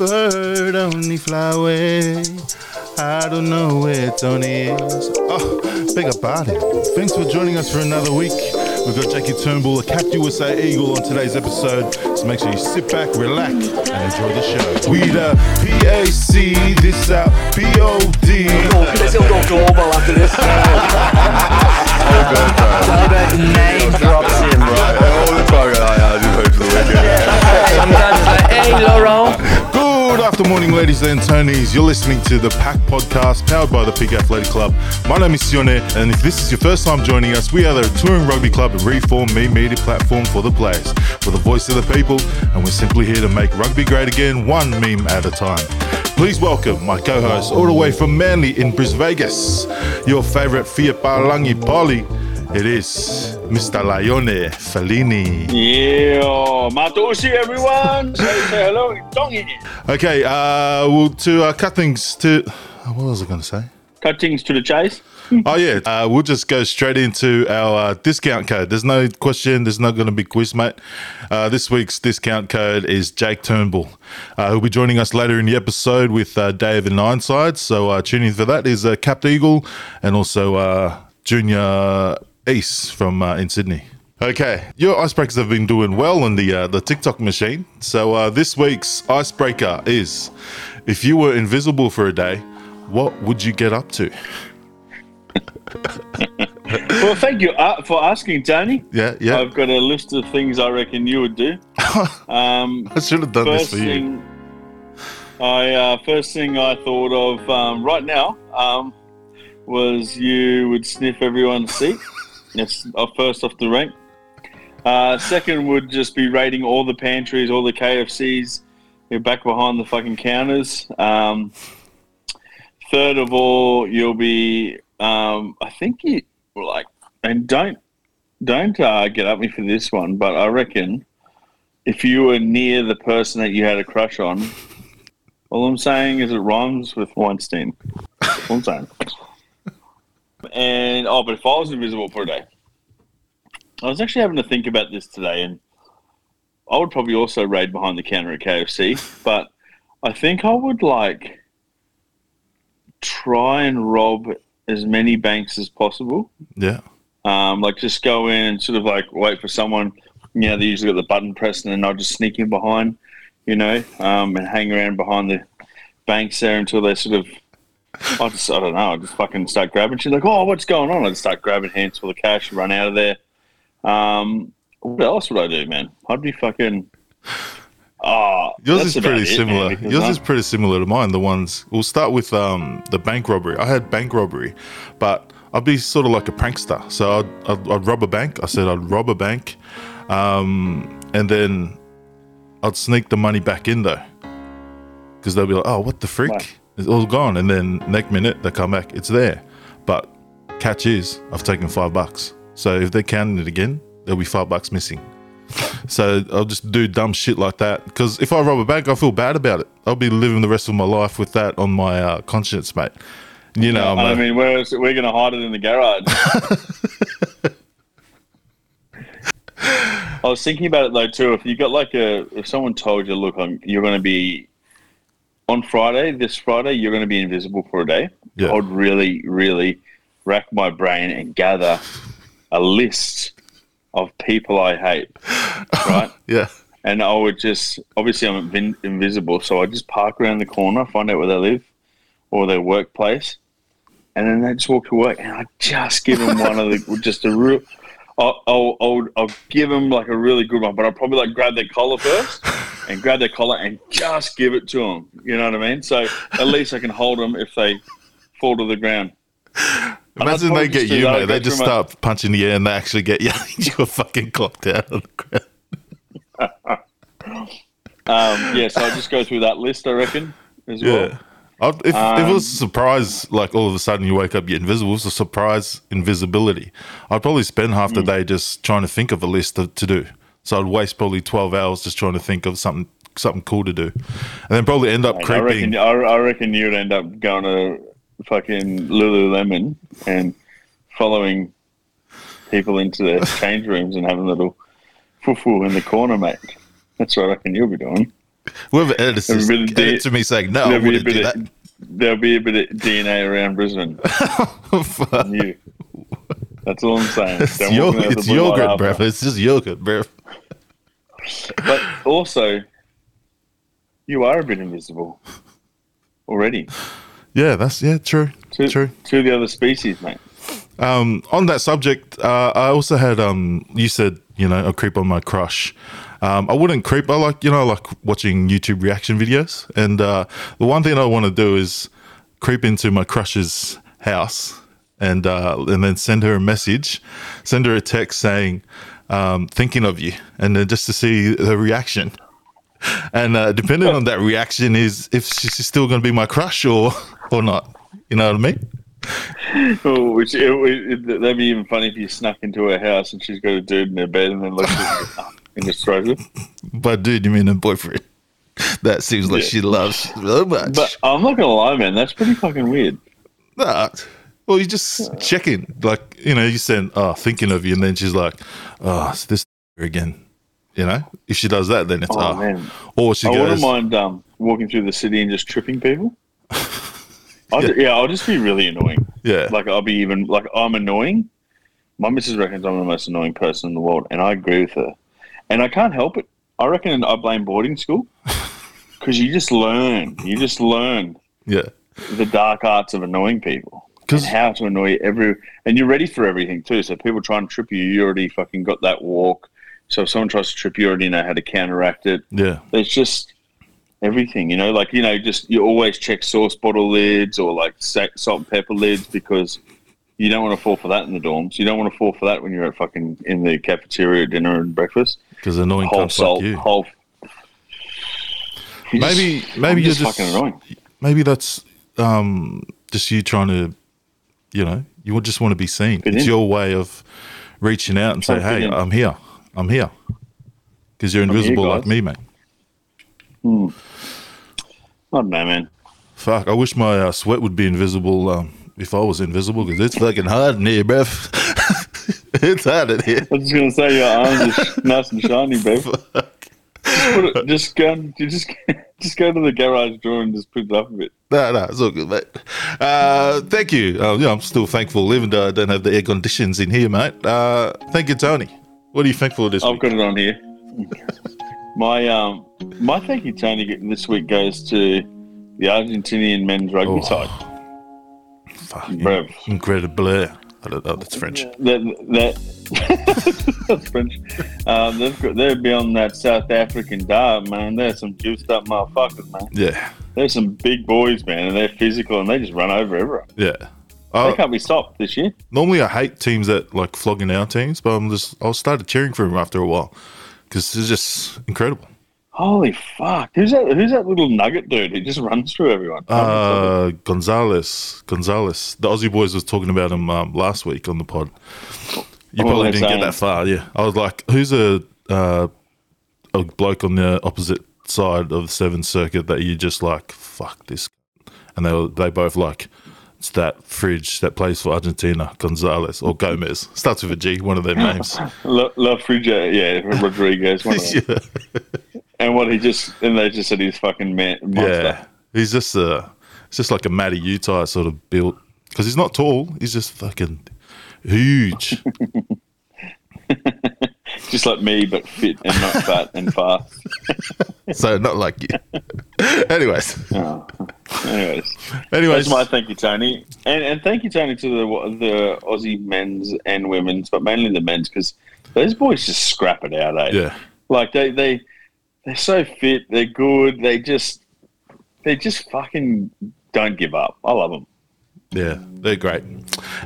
Bird only fly away. I don't know where Tony is. Oh, beg your pardon. Thanks for joining us for another week. We've got Jackie Turnbull, a Cap USA Eagle on today's episode. So make sure you sit back, relax, and enjoy the show. We the uh, PAC, this uh, POD. Det ser global after this. name in, bro. All the time, I just hope for the weekend. It's hey, Laurent. Good afternoon, ladies and Tonys. You're listening to the PAC Podcast, powered by the Pig Athletic Club. My name is Sione, and if this is your first time joining us, we are the touring rugby club and reformed meme media platform for the players. We're the voice of the people, and we're simply here to make rugby great again, one meme at a time. Please welcome my co-host all the way from Manly in Bris Vegas, your favorite Fiat Palangi Polly. It is Mr. Lione Fellini. Yeah, Matoshi, everyone. Say, say hello, Dongi. Okay, uh, well, to uh, cut things to what was I going to say? Cut things to the chase. Oh yeah, uh, we'll just go straight into our uh, discount code. There's no question. There's not going to be quiz, mate. Uh, this week's discount code is Jake Turnbull. Uh, who'll be joining us later in the episode with uh, Dave and Ironside. So uh, tune in for that. Is uh, Capped Eagle and also uh, Junior Ace from uh, in Sydney. Okay, your icebreakers have been doing well on the uh, the TikTok machine. So uh, this week's icebreaker is: if you were invisible for a day, what would you get up to? Well, thank you uh, for asking, Tony. Yeah, yeah. I've got a list of things I reckon you would do. Um, I should have done this for you. thing, I uh, first thing I thought of um, right now um, was you would sniff everyone's seat. That's uh, first off the rank. Uh, second would just be raiding all the pantries, all the KFCs. You're back behind the fucking counters. Um, third of all, you'll be. Um, I think you like, and don't don't uh, get at me for this one, but I reckon if you were near the person that you had a crush on, all I'm saying is it rhymes with Weinstein. All I'm saying. And oh, but if I was invisible for a day, I was actually having to think about this today, and I would probably also raid behind the counter at KFC, but I think I would like try and rob as many banks as possible. Yeah. Um, like just go in and sort of like wait for someone. You know, they usually got the button pressed, and then I'll just sneak in behind, you know, um, and hang around behind the banks there until they sort of. I just, I don't know. I just fucking start grabbing. She's like, "Oh, what's going on?" I just start grabbing hands full of cash, and run out of there. Um, what else would I do, man? I'd be fucking. Oh, Yours is pretty it, similar. because Yours I- is pretty similar to mine. The ones we'll start with um, the bank robbery. I had bank robbery, but I'd be sort of like a prankster. So I'd, I'd, I'd rob a bank. I said I'd rob a bank, um, and then I'd sneak the money back in though, because they'll be like, "Oh, what the freak? Right. It's all gone." And then next minute they come back, it's there. But catch is, I've taken five bucks. So if they're counting it again, there'll be five bucks missing. So I'll just do dumb shit like that. Because if I rob a bank, I feel bad about it. I'll be living the rest of my life with that on my uh, conscience, mate. You know, I mean, we're we're gonna hide it in the garage. I was thinking about it though too. If you got like a, if someone told you, look, I'm, you're going to be on Friday, this Friday, you're going to be invisible for a day. Yeah. I would really, really rack my brain and gather a list of people I hate, right? yeah, and I would just obviously I'm invisible, so I just park around the corner, find out where they live or their workplace, and then they just walk to work, and I just give them one of the just a real. I'll, I'll, I'll, I'll give them like a really good one, but I'll probably like grab their collar first and grab their collar and just give it to them. You know what I mean? So at least I can hold them if they fall to the ground. imagine they get just do you, mate. They just through my- start punching the air and they actually get you. You're fucking clocked out on the ground. Um, yeah, so I'll just go through that list, I reckon, as well. Yeah. I'd, if, if it Um, was a surprise, like all of a sudden you wake up, you're invisible, it's a surprise invisibility. I'd probably spend half the day just trying to think of a list to, to do. So I'd waste probably 12 hours just trying to think of something something cool to do. And then probably end up I creeping. reckon, I, I reckon you'd end up going to fucking Lululemon and following people into their change rooms and having a little foo-foo in the corner, mate. That's what I reckon you'll be doing. Whoever edits this, There'll be a edit to me saying, no, I there'll be a wouldn't bit do of that. there'll be a bit of DNA around Brisbane. you. That's all I'm saying. It's, Don't yog- walk out the it's yogurt, bruv. It's just yogurt, bruv. But also, you are a bit invisible already Yeah, that's yeah, true, to, true. to the other species, mate. Um, on that subject, uh, I also had um, you said you know a creep on my crush. Um, I wouldn't creep. I like you know I like watching YouTube reaction videos, and uh, the one thing I want to do is creep into my crush's house and uh, and then send her a message, send her a text saying um, thinking of you, and then just to see her reaction. And uh, depending on that reaction, is if she's still going to be my crush or or not. You know what I mean? Oh, which it, it, that'd be even funny if you snuck into her house and she's got a dude in her bed and then looks at you and just throws it. But dude, you mean a boyfriend? That seems like Yeah. she loves so much. But I'm not gonna lie, man, that's pretty fucking weird. Nah. Well, you just checking, like you know, you send, "Oh, ah, thinking of you," and then she's like, "Oh, it's this again." You know, if she does that, then it's Oh, oh, man. or she I goes, wouldn't mind um, walking through the city and just tripping people. I'll ju- yeah, I'll just be really annoying. "Yeah, Like I'll be even like I'm annoying. My missus reckons I'm the most annoying person in the world, and I agree with her. And I can't help it. I reckon I blame boarding school because you just learn. You just learn yeah, the dark arts of annoying people and how to annoy every. And you're ready for everything too. So people try and trip you, you already fucking got that walk. So if someone tries to trip you, you already know how to counteract it. yeah, It's just everything, you know. Like you know, just you always check sauce bottle lids or like salt and pepper lids because you don't want to fall for that in the dorms. You don't want to fall for that when you're at fucking in the cafeteria at dinner and breakfast. because annoying Whole salt, you." whole. You just- Maybe, maybe I'm you're just just fucking annoying. maybe that's um just you trying to, you know, you just want to be seen. It's in. your way of reaching out and say, Trying to "Hey, in. I'm here. I'm here," because you're here, invisible like me, mate. I don't know, man. Fuck, I wish my uh, sweat would be invisible um, if I was invisible because it's fucking hard in here, bruv. it's hard in here. I was just gonna say your arms are nice and shiny, babe. Just, put it, just go, just just go to the garage door and just put it up a bit. No, no, it's all good, mate. Uh, thank you. Uh, yeah, I'm still thankful, even though I don't have the air conditions in here, mate. Uh, thank you, Tony. What are you thankful this week? I've week? got it on here. My um, my thank you, Tony, this week goes to the Argentinian men's rugby Oh. side. Fuck, Bruv. incredible. I don't know, that's French. That that that's French. Um, got they're beyond that South African dive, man. They're some juiced up motherfuckers, man. Yeah, They're some big boys, man, and they're physical and they just run over everyone. yeah. They Uh, can't be stopped this year. normally, I hate teams that like flogging our teams, but I'm just I started cheering for them after a while because it's just incredible. Holy fuck! Who's that? Who's that little nugget dude who just runs through everyone? Uh, Gonzalez, Gonzalez. The Aussie boys was talking about him um, last week on the pod. You What probably didn't get that far. Yeah, I was like, "Who's a uh, a bloke on the opposite side of the Sevens circuit that you just like? Fuck this." And they were, they both like, "It's that fridge that plays for Argentina, Gonzalez or Gomez. Starts with a G. One of their names." La, La yeah, Rodriguez. One of them. yeah, And what he just and they just said he's fucking man, monster. yeah. He's just a, it's just like a Matty Utah sort of built because he's not tall. He's just fucking huge. just like me, but fit and not fat and fast. so not like you. anyways, Oh. Anyways, anyways, that's my thank you, Tony, and and thank you, Tony, to the the Aussie men's and women's, but mainly the men's because those boys just scrap it out, eh? yeah, Like they they they're so fit, they're good, they just they just fucking don't give up. I love them. yeah, they're great.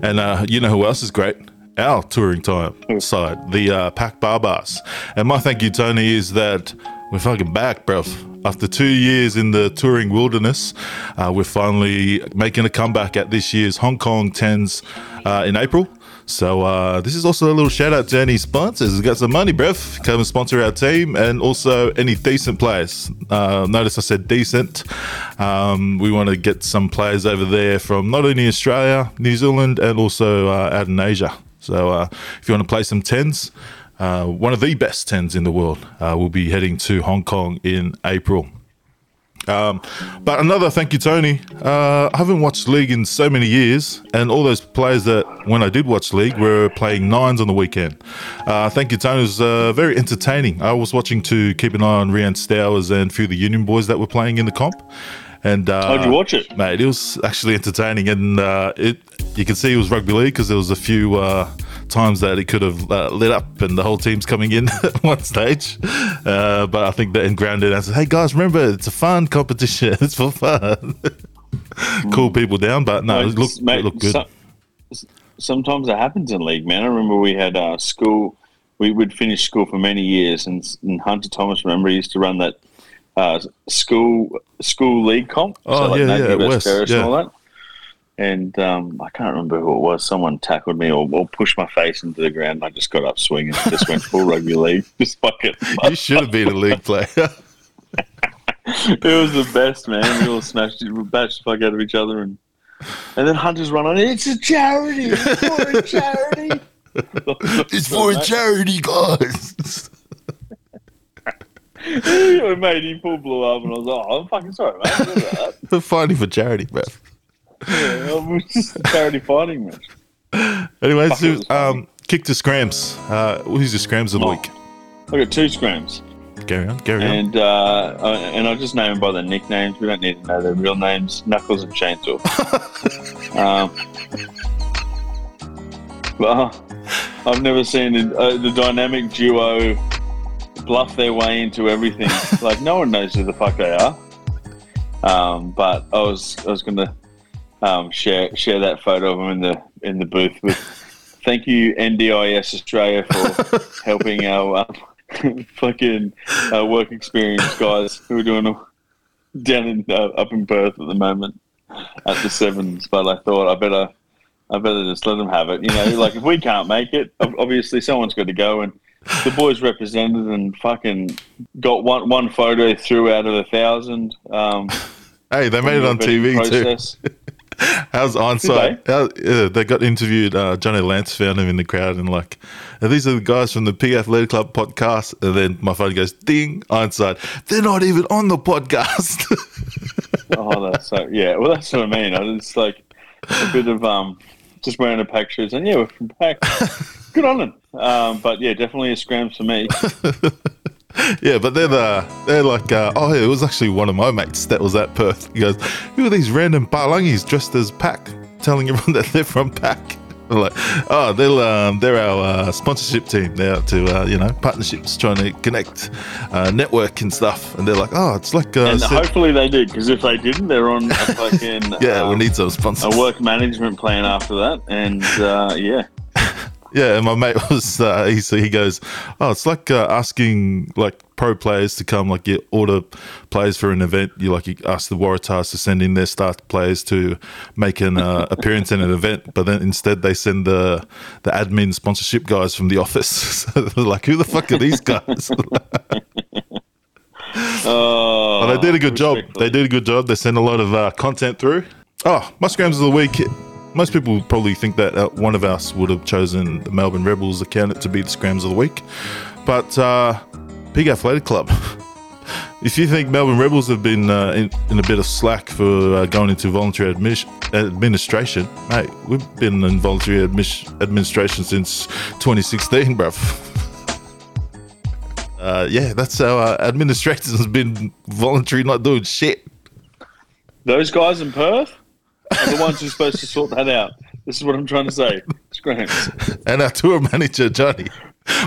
And uh, you know who else is great? Our touring time side, the uh, Pack Barbars. And my thank you, Tony, is that we're fucking back, bruv. After two years in the touring wilderness, uh, we're finally making a comeback at this year's Hong Kong 10s uh, in April. So uh, this is also a little shout out to any sponsors who got some money, bruv. Come and sponsor our team, and also any decent players. Uh, notice I said decent. Um, we want to get some players over there from not only Australia, New Zealand, and also uh, out in Asia. So uh, if you want to play some tens, uh, one of the best tens in the world. Uh, will be heading to Hong Kong in April. Um, but another thank you, Tony. Uh, I haven't watched league in so many years, and all those players that when I did watch league were playing nines on the weekend. Uh, thank you, Tony. It was uh, very entertaining. I was watching to keep an eye on Rian Stowers and a few of the Union boys that were playing in the comp. And uh, How'd you watch it? mate? It was actually entertaining, and uh, it you can see it was rugby league because there was a few uh, times that it could have uh, lit up, and the whole team's coming in at one stage. Uh, but I think that in grounded, I said, "Hey guys, remember it's a fun competition. It's for fun." cool people down, but no, it looked, Mate, it looked good. so- sometimes it happens in league, man. I remember we had uh, school. We would finish school for many years, and, and Hunter Thomas, remember, he used to run that uh, school school league comp. Oh, yeah, Nathan yeah, West West, yeah. and all that. And um, I can't remember who it was. Someone tackled me or, or pushed my face into the ground. I just got up swinging, I just went full rugby league. Just fucking. you should have been a league player. It was the best, man. We all smashed it, we bashed the fuck out of each other, and and then Hunter's run on. It's a charity. It's for a charity. it's for a charity, guys. I made him full blew up, and I was like, "Oh, I'm fucking sorry, mate. Look at that. Fighting for charity, bro. Yeah, was just a charity fighting match. Anyways, Fuck, it was funny. um, kick to scrams. Uh, who's your scrams of the Oh. week? I got two scrams, Carry on, carry on. and uh, uh, and I just name them by their nicknames. We don't need to know their real names. Knuckles and Chainsaw. um, well, I've never seen the, uh, the dynamic duo bluff their way into everything. like no one knows who the fuck they are. Um, but I was I was gonna um, share share that photo of them in the in the booth with. Thank you NDIS Australia for helping our um, fucking uh, work experience guys who are doing down in uh, up in Perth at the moment at the sevens. But I thought I better I better just let them have it. You know, like if we can't make it, obviously someone's got to go and. The boys represented and fucking got one one photo through out of a thousand. Um, hey, they made it on TV too. How's Onside? How, they got interviewed. Uh, Johnny Lance found him in the crowd and like, these are the guys from the Pig Athletic Club podcast. And then my phone goes ding. Onside. They're not even on the podcast. Oh, that's so yeah. Well, that's what I mean. I just like a bit of um, just wearing a pack shoes, and yeah, we're from pack. Good on them. Um, but yeah, definitely a scram for me. yeah, but they're the they're like, uh, oh, yeah, it was actually one of my mates that was at Perth. He goes, "Who are these random Palangis dressed as Pack, telling everyone that they're from Pack?" I'm like, oh, they're um, they're our uh, sponsorship team. They're out to uh, you know partnerships, trying to connect, uh, network and stuff. And they're like, oh, it's like uh, And hopefully they did, because if they didn't, they're on a fucking yeah, um, we need some sponsors. a work management plan after that. And uh, yeah, Yeah, and my mate was uh, he so he goes, oh, it's like uh, asking like pro players to come, like you order players for an event. You like you ask the Waratahs to send in their star players to make an uh, appearance in an event, but then instead they send the the admin sponsorship guys from the office. so they're like, who the fuck are these guys? oh, But they did a good job. They did a good job. They sent a lot of uh, content through. Oh, my scrams of the week. Most people probably think that uh, one of us would have chosen the Melbourne Rebels account to be the scrams of the week, but uh, Pig Athletic Club. If you think Melbourne Rebels have been uh, in, in a bit of slack for uh, going into voluntary administration, mate, we've been in voluntary administration since 2016, bruv. Uh, yeah, that's how uh, administration has been voluntary, not doing shit. Those guys in Perth are the ones who are supposed to sort that out. This is what I'm trying to say. Scrams. And our tour manager, Johnny.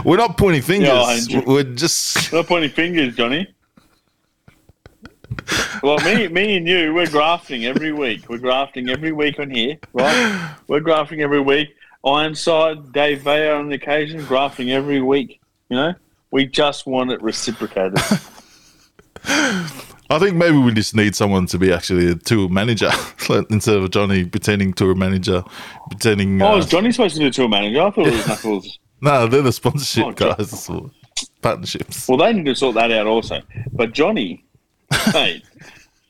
We're not pointing fingers. Yeah, I enjoy- We're just. Not pointing fingers, Johnny. Well, me, me and you, we're grafting every week. We're grafting every week on here, right? We're grafting every week. Ironside, Dave Vaya on the occasion, grafting every week. You know, we just want it reciprocated. I think maybe we just need someone to be actually a tour manager instead of Johnny pretending tour manager, pretending. Oh, Uh, is Johnny supposed to do tour manager? I thought it was Knuckles. no, they're the sponsorship Oh, guys, or partnerships. Well, they need to sort that out also. But Johnny, mate,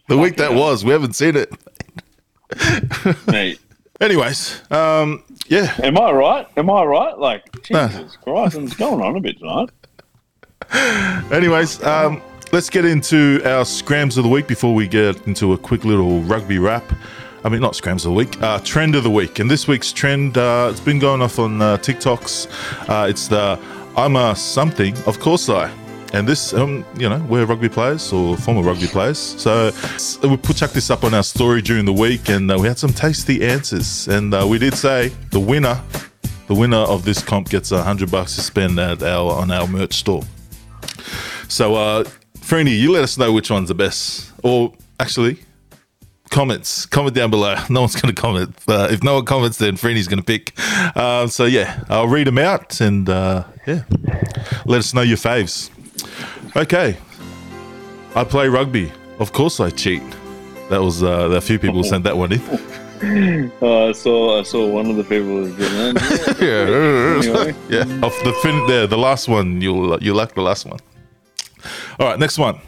The week that was, we haven't seen it. mate, Anyways, um, Yeah. Am I right? Am I right? Like, No. Jesus Christ, I'm going on a bit tonight. Anyways, um, let's get into our scrams of the week before we get into a quick little rugby wrap. I mean, not scrams of the week, uh, trend of the week. And this week's trend, uh, it's been going off on uh, TikToks. Uh, it's the I'm a something, of course I. And this, um, you know, we're rugby players or former rugby players. So we put chuck this up on our story during the week, and uh, we had some tasty answers. And uh, we did say the winner, the winner of this comp gets a hundred bucks to spend at our on our merch store. So, uh, Freeney, you let us know which one's the best. Or actually, comments. Comment down below. No one's going to comment. Uh, if no one comments, then Freeney's going to pick. Um, so, yeah, I'll read them out and, uh, yeah, let us know your faves. Okay. I play rugby. Of course I cheat. That was, uh, a few people sent that one in. Uh, I saw I saw one of the people who did that. yeah. Anyway. yeah. Of the fin there, the last one, you'll you like the last one. All right, next one.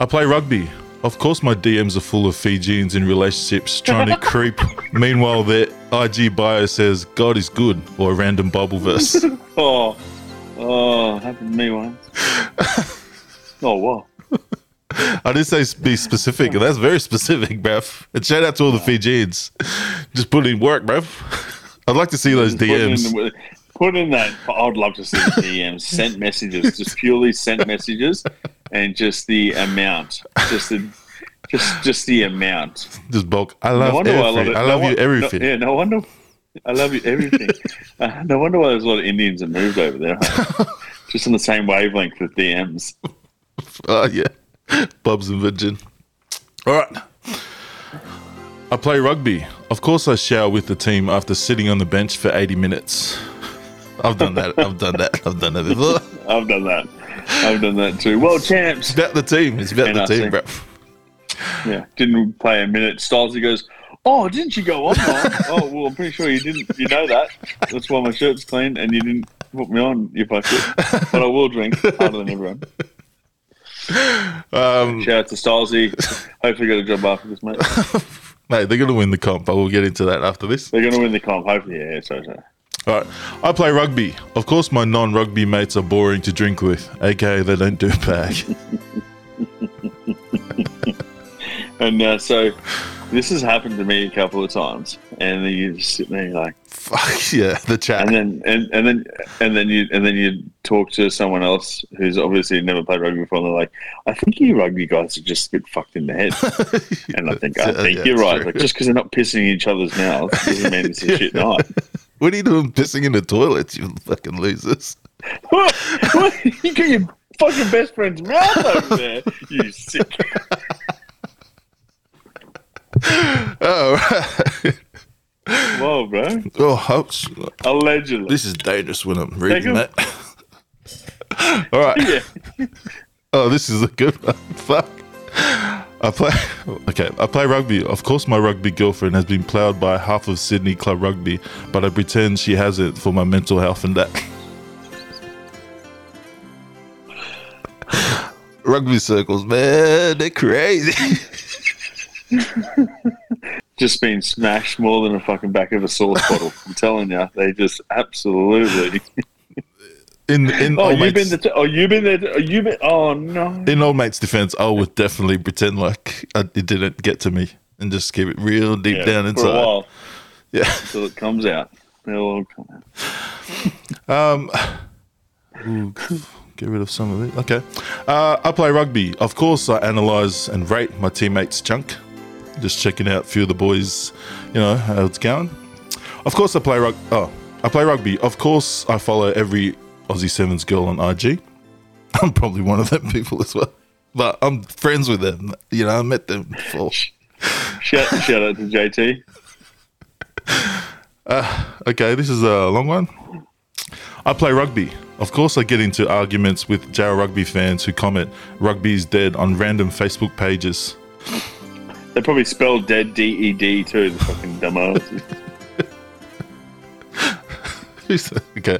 I play rugby. Of course, my DMs are full of Fijians in relationships trying to creep. Meanwhile, their IG bio says "God is good" or a random Bible verse. Oh, oh, happened to me once. oh, wow. I did say be specific, and that's very specific, bruv. And shout out to all the Fijians. Just put in work, bruv. I'd like to see those Put DMs. Put in that. I'd love to see the DMs sent messages, just purely sent messages, and just the amount, just the, just just the amount. Just bulk. I love wonder why a lot everything. of- I no love you won- everything. No, yeah, no wonder. I love you everything. uh, no wonder why there's a lot of Indians that moved over there. huh? just on the same wavelength with DMs. Oh yeah, Bubs and Virgin. All right. I play rugby. Of course, I shower with the team after sitting on the bench for 80 minutes. I've done that. I've done that. I've done that before. I've done that. I've done that too. Well, champs. It's about the team. It's about the team, bro. Yeah, didn't play a minute. Stylesy goes, "Oh, didn't you go on?" Oh, well, I'm pretty sure you didn't. You know that. That's why my shirt's clean, and you didn't put me on. You fucked it. But I will drink harder than everyone. Um, Shout out to Stylesy. Hopefully, get a job after this, mate. mate, they're going to win the comp, but we'll get into that after this. They're going to win the comp. Hopefully, yeah. So, so. All right. I play rugby. Of course, my non rugby mates are boring to drink with, aka they don't do bag. And uh, so, this has happened to me a couple of times, and then you just sit there like, Fuck yeah, the chat. and then and, and then and then you and then you talk to someone else who's obviously never played rugby before, and they're like, "I think you rugby guys are just a bit fucked in the head." And I think I think yeah, you're right. true. Like just because they're not pissing each other's mouths doesn't mean it's a shit night. What are you doing pissing in the toilets, you fucking losers? What? What? you got your fucking best friend's mouth over there. You sick. Oh, right. Whoa, bro. oh, ouch. Allegedly. This is dangerous when I'm reading that. All right. yeah. Oh, this is a good one. Fuck. I play. Okay, I play rugby. Of course, my rugby girlfriend has been ploughed by half of Sydney club rugby, but I pretend she hasn't for my mental health and that. rugby circles, man, they're crazy. Just been smashed more than a fucking back of a sauce bottle. I'm telling you, they just absolutely. In in Oh, you've mates, been the. oh, you've been there. Oh, you've been. Oh no. in old mate's defense, I would definitely pretend like I, it didn't get to me and just keep it real deep Yeah, down for a inside. while Yeah. till it comes out. It'll all come out. Um, get rid of some of it. Okay. Uh, I play rugby. Of course, I analyze and rate my teammates' junk. Just checking out a few of the boys, you know, how it's going. Of course, I play rugby. Oh, I play rugby. Of course, I follow every Aussie Sevens girl on IG. I'm probably one of them people as well. But I'm friends with them. You know, I met them before. Shout, shout out to JT. Uh, okay, this is a long one. I play rugby. Of course, I get into arguments with Jarrah rugby fans who comment "rugby is dead" on random Facebook pages. They probably spelled dead D E D too. The fucking dumbass. okay,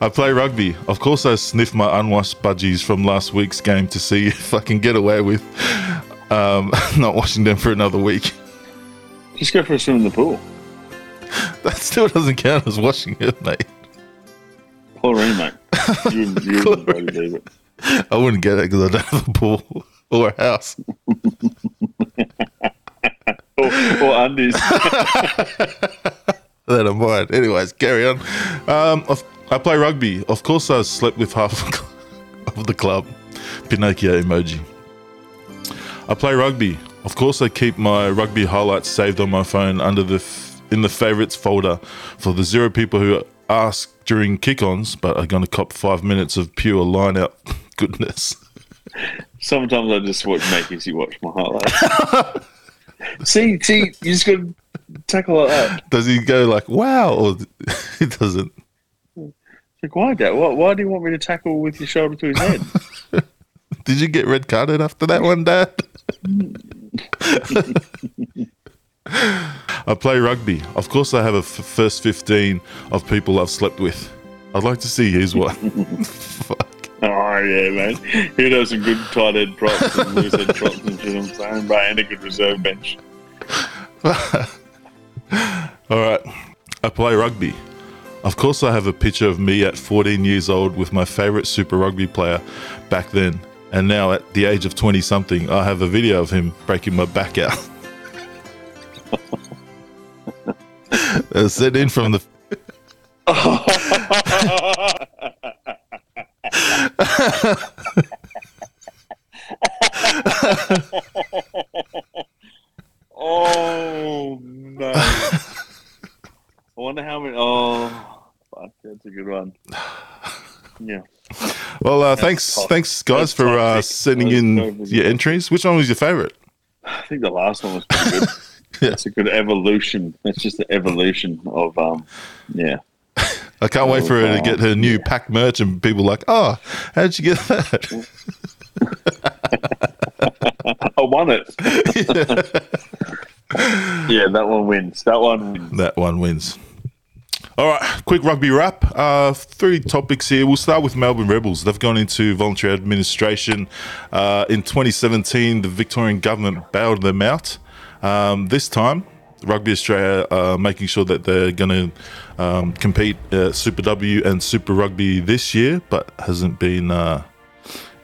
I play rugby. Of course, I sniff my unwashed budgies from last week's game to see if I can get away with um, not washing them for another week. Just go for a swim in the pool. That still doesn't count as washing it, mate. Chlorine, mate. You, you wouldn't it. I wouldn't get it because I don't have a pool or a house. Or, or undies. That I might. Anyways, carry on. Um, I play rugby. Of course, I slept with half of the club. Pinocchio emoji. I play rugby. Of course, I keep my rugby highlights saved on my phone under the f- in the favorites folder for the zero people who ask during kick-ons, but are going to cop five minutes of pure line-out goodness. Sometimes I just watch make you watch my highlights. see, see, you just got to tackle like that. Does he go like wow, or he doesn't? Like, why, Dad? Why, why do you want me to tackle with your shoulder to his head? Did you get red carded after that one, Dad? I play rugby. Of course, I have a f- first 15 of people I've slept with. I'd like to see his one. Oh yeah, man. He does some good tight head props and loose head props and shit. I'm saying, bro, and a good reserve bench. All right. I play rugby. Of course, I have a picture of me at 14 years old with my favorite Super Rugby player back then. And now, at the age of 20 something, I have a video of him breaking my back out. Sent in from the. Oh man. I wonder how many. Oh, fuck, that's a good one. Yeah. Well, uh, thanks, tough. thanks, guys, That's for uh, sending in your entries. Which one was your favorite? I think the last one was pretty good. Yeah. It's a good evolution. It's just the evolution of um, yeah. I can't wait for her to Oh, get her new pack merch, and people like, oh, how'd you get that? I won it. yeah, that one wins. That one wins. that one wins. All right, quick rugby wrap. Uh, three topics here. We'll start with Melbourne Rebels. They've gone into voluntary administration. Uh, in 2017, the Victorian government bailed them out. Um, this time, Rugby Australia are making sure that they're going to um, compete uh, Super W and Super Rugby this year, but hasn't been, uh,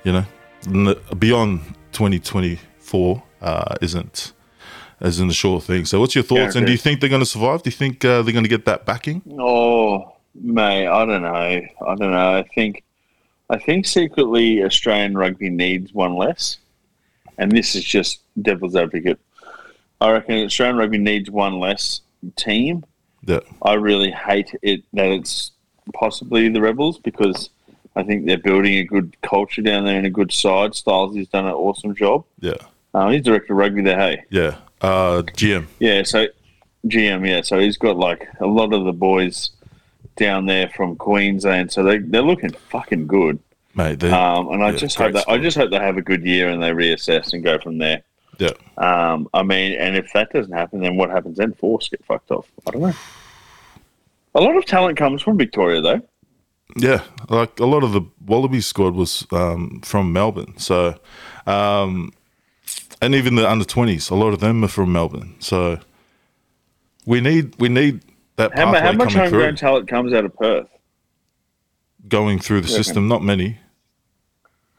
you know, n- beyond 2024 uh, isn't isn't a sure thing. So, what's your thoughts? and do you think they're going to survive? Do you think uh, they're going to get that backing? Oh, mate, I don't know. I don't know. I think, I think secretly Australian rugby needs one less, and this is just devil's advocate. I reckon Australian rugby needs one less team. Yeah, I really hate it that it's possibly the Rebels because I think they're building a good culture down there and a good side. Styles has done an awesome job. yeah, Uh, he's director of rugby there. Hey, yeah. Uh, GM. yeah. So GM, yeah. So he's got like a lot of the boys down there from Queensland. So they they're looking fucking good. Mate, Um, and I Yeah, just hope that I just hope they have a good year and they reassess and go from there. Yeah. Um, I mean, and if that doesn't happen, then what happens then? Force get fucked off. I don't know. A lot of talent comes from Victoria, though. Yeah, like a lot of the Wallaby squad was um, from Melbourne. So, um, and even the under twenties, a lot of them are from Melbourne. So, we need we need that How, how much homegrown talent comes out of Perth? going through the system. Not many,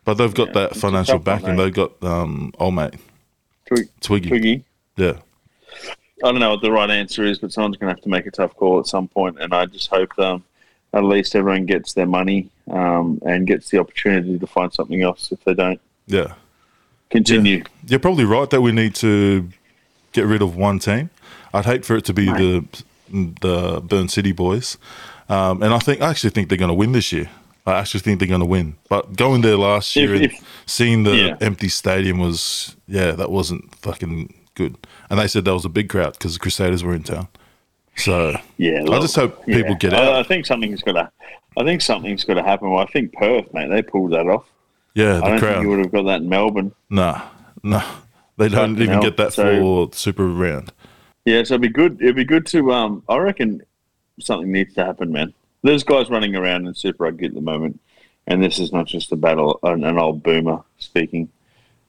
but they've got Yeah, that financial backing. They've got um, old mate Twig- Twiggy. Twiggy. Yeah, I don't know what the right answer is, but someone's going to have to make a tough call at some point, and I just hope um, at least everyone gets their money um, and gets the opportunity to find something else if they don't yeah. continue. You're probably right that we need to get rid of one team. I'd hate for it to be the the Burn City boys, um, and I think I actually think they're going to win this year. I actually think they're going to win. But going there last year If- and if- seeing the Yeah. empty stadium was yeah, that wasn't fucking good. And they said that was a big crowd because the Crusaders were in town. So Yeah, I just hope people get I, out. I think something's got to. I think something's got to happen. Well, I think Perth, mate, they pulled that off. yeah, I the don't think crowd. you would have got that in Melbourne. Nah, nah, they don't even get that So- for Super Round. Yeah, so it'd be good. It'd be good to. Um, I reckon something needs to happen, man. There's guys running around in Super Rugby at the moment, and this is not just a battle. An, an old boomer speaking,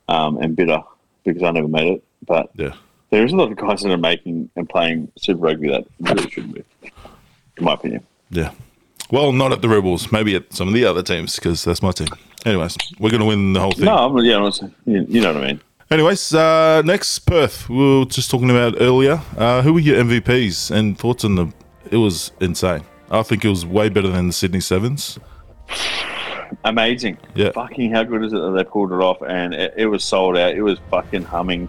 um, and bitter because I never made it. But Yeah, There's a lot of guys that are making and playing Super Rugby that really shouldn't be, in my opinion. Yeah. Well, not at the Rebels. Maybe at some of the other teams because that's my team. Anyways, we're going to win the whole thing. No, I'm, yeah, I'm you know what I mean. Anyways, uh, next Perth. We were just talking about earlier. Uh, who were your MVPs and thoughts on the? It was insane. I think it was way better than the Sydney Sevens. Amazing. Yeah. Fucking how good is it that they pulled it off and it, it was sold out. It was fucking humming.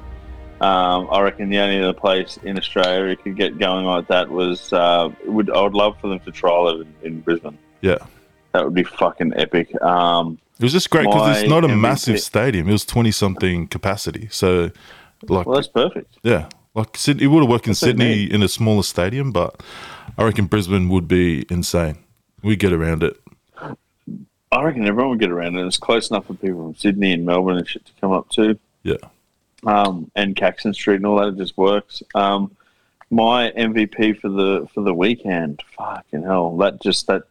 Um, I reckon the only other place in Australia it could get going like that was uh, would I would love for them to trial it in, in Brisbane. Yeah. That would be fucking epic. Um, It was just great because it's not a MVP massive stadium. It was twenty something capacity. So, like, well, that's perfect. yeah, like Sydney, it would have worked in That's Sydney in a smaller stadium, but I reckon Brisbane would be insane. We get around it. I reckon everyone would get around it. It's close enough for people from Sydney and Melbourne and shit to come up to. Yeah. um, and Caxton Street and all that. It just works. Um, my MVP for the for the weekend, fucking hell, that just that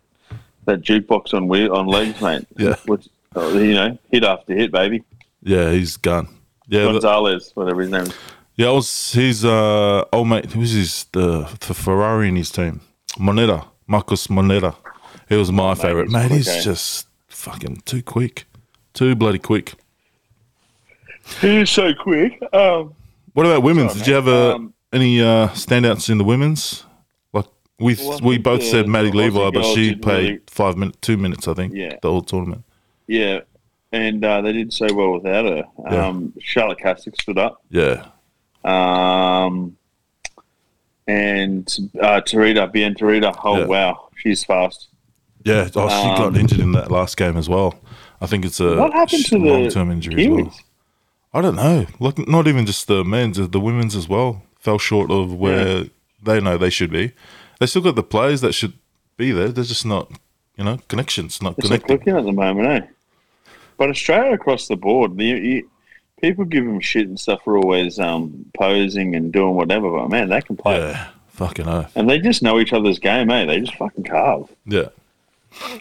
that jukebox on wheel on legs, mate. Yeah. Which, uh, you know, hit after hit, baby. Yeah, he's gone. Yeah, Gonzalez, whatever his name is. Yeah. I was his uh, old mate. Who's his the, the Ferrari in his team? Moneta, Marcos Moneta. He was my favorite. Mate, he's just fucking too quick, too bloody quick. He's so quick. Um, What about women's? Did you have a, Um, any uh, standouts in the women's? Like we Well, we both the- said Maddie Levi, but she played really- five minutes, two minutes, I think. Yeah. the whole tournament. yeah, and uh, they did so well without her. Yeah. Um, Charlotte Caslick stood up. Yeah, Um, and uh, Terita, Bienne Terita. Oh, Yeah. wow. She's fast. yeah. Oh, she got Um, injured in that last game as well. I think it's a What happened to the long-term injury as well. I don't know. Like not even just the men's, the women's as well fell short of where they know they should be. They still got the players that should be there. They're just not, you know, connections, not It's not clicking at the moment, eh? But Australia across the board, you, you, people give them shit and stuff for always um, posing and doing whatever. But man, they can play, Yeah, fucking oath. and they just know each other's game, eh? They just fucking carve. Yeah,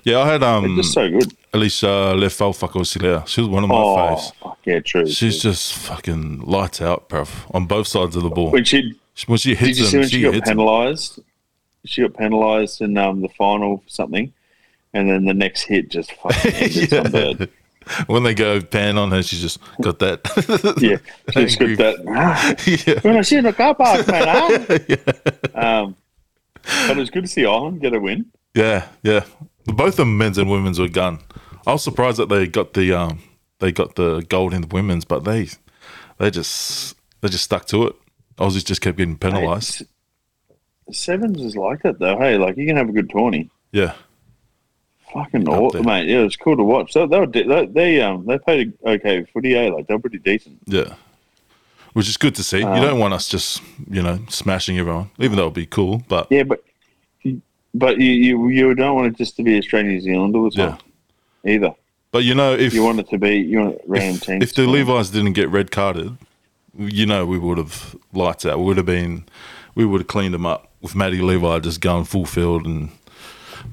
yeah. I had They're um just so good. Alysia Lefau Fakaosilea. She was one of my Oh, faves. fuck yeah, true. She's true. just fucking lights out, bruv, on both sides of the ball. when she When she did hits you see them, when she, she got penalised? She got penalised in um, the final for something, and then the next hit just fucking ended some bird. When they go pan on her, she's just got that. Yeah, she's got that. Ah, yeah. when I see in the car park, man. ah." Um, but it's good to see Ireland get a win. Yeah, yeah. Both the men's and women's were gun. I was surprised that they got the um they got the gold in the women's, but they they just they just stuck to it. Aussies just kept getting penalised. Mate, Sevens is like that though. Hey, like you can have a good tourney. Yeah, Fucking Up aw- there. mate. Yeah, it's cool to watch. So they were de- they, they um they played okay footy. Eh? Like they're pretty decent. yeah. Which is good to see. you Um, don't want us just you know smashing everyone, even though it'd be cool. But Yeah, but but you you, you don't want it just to be Australia New Zealand all the time either. but you know if You want it to be you want random if, teams. if the Levi's didn't get red carded, you know we would have lights out. We would have been we would have cleaned them up with Maddie Levi just going full field and.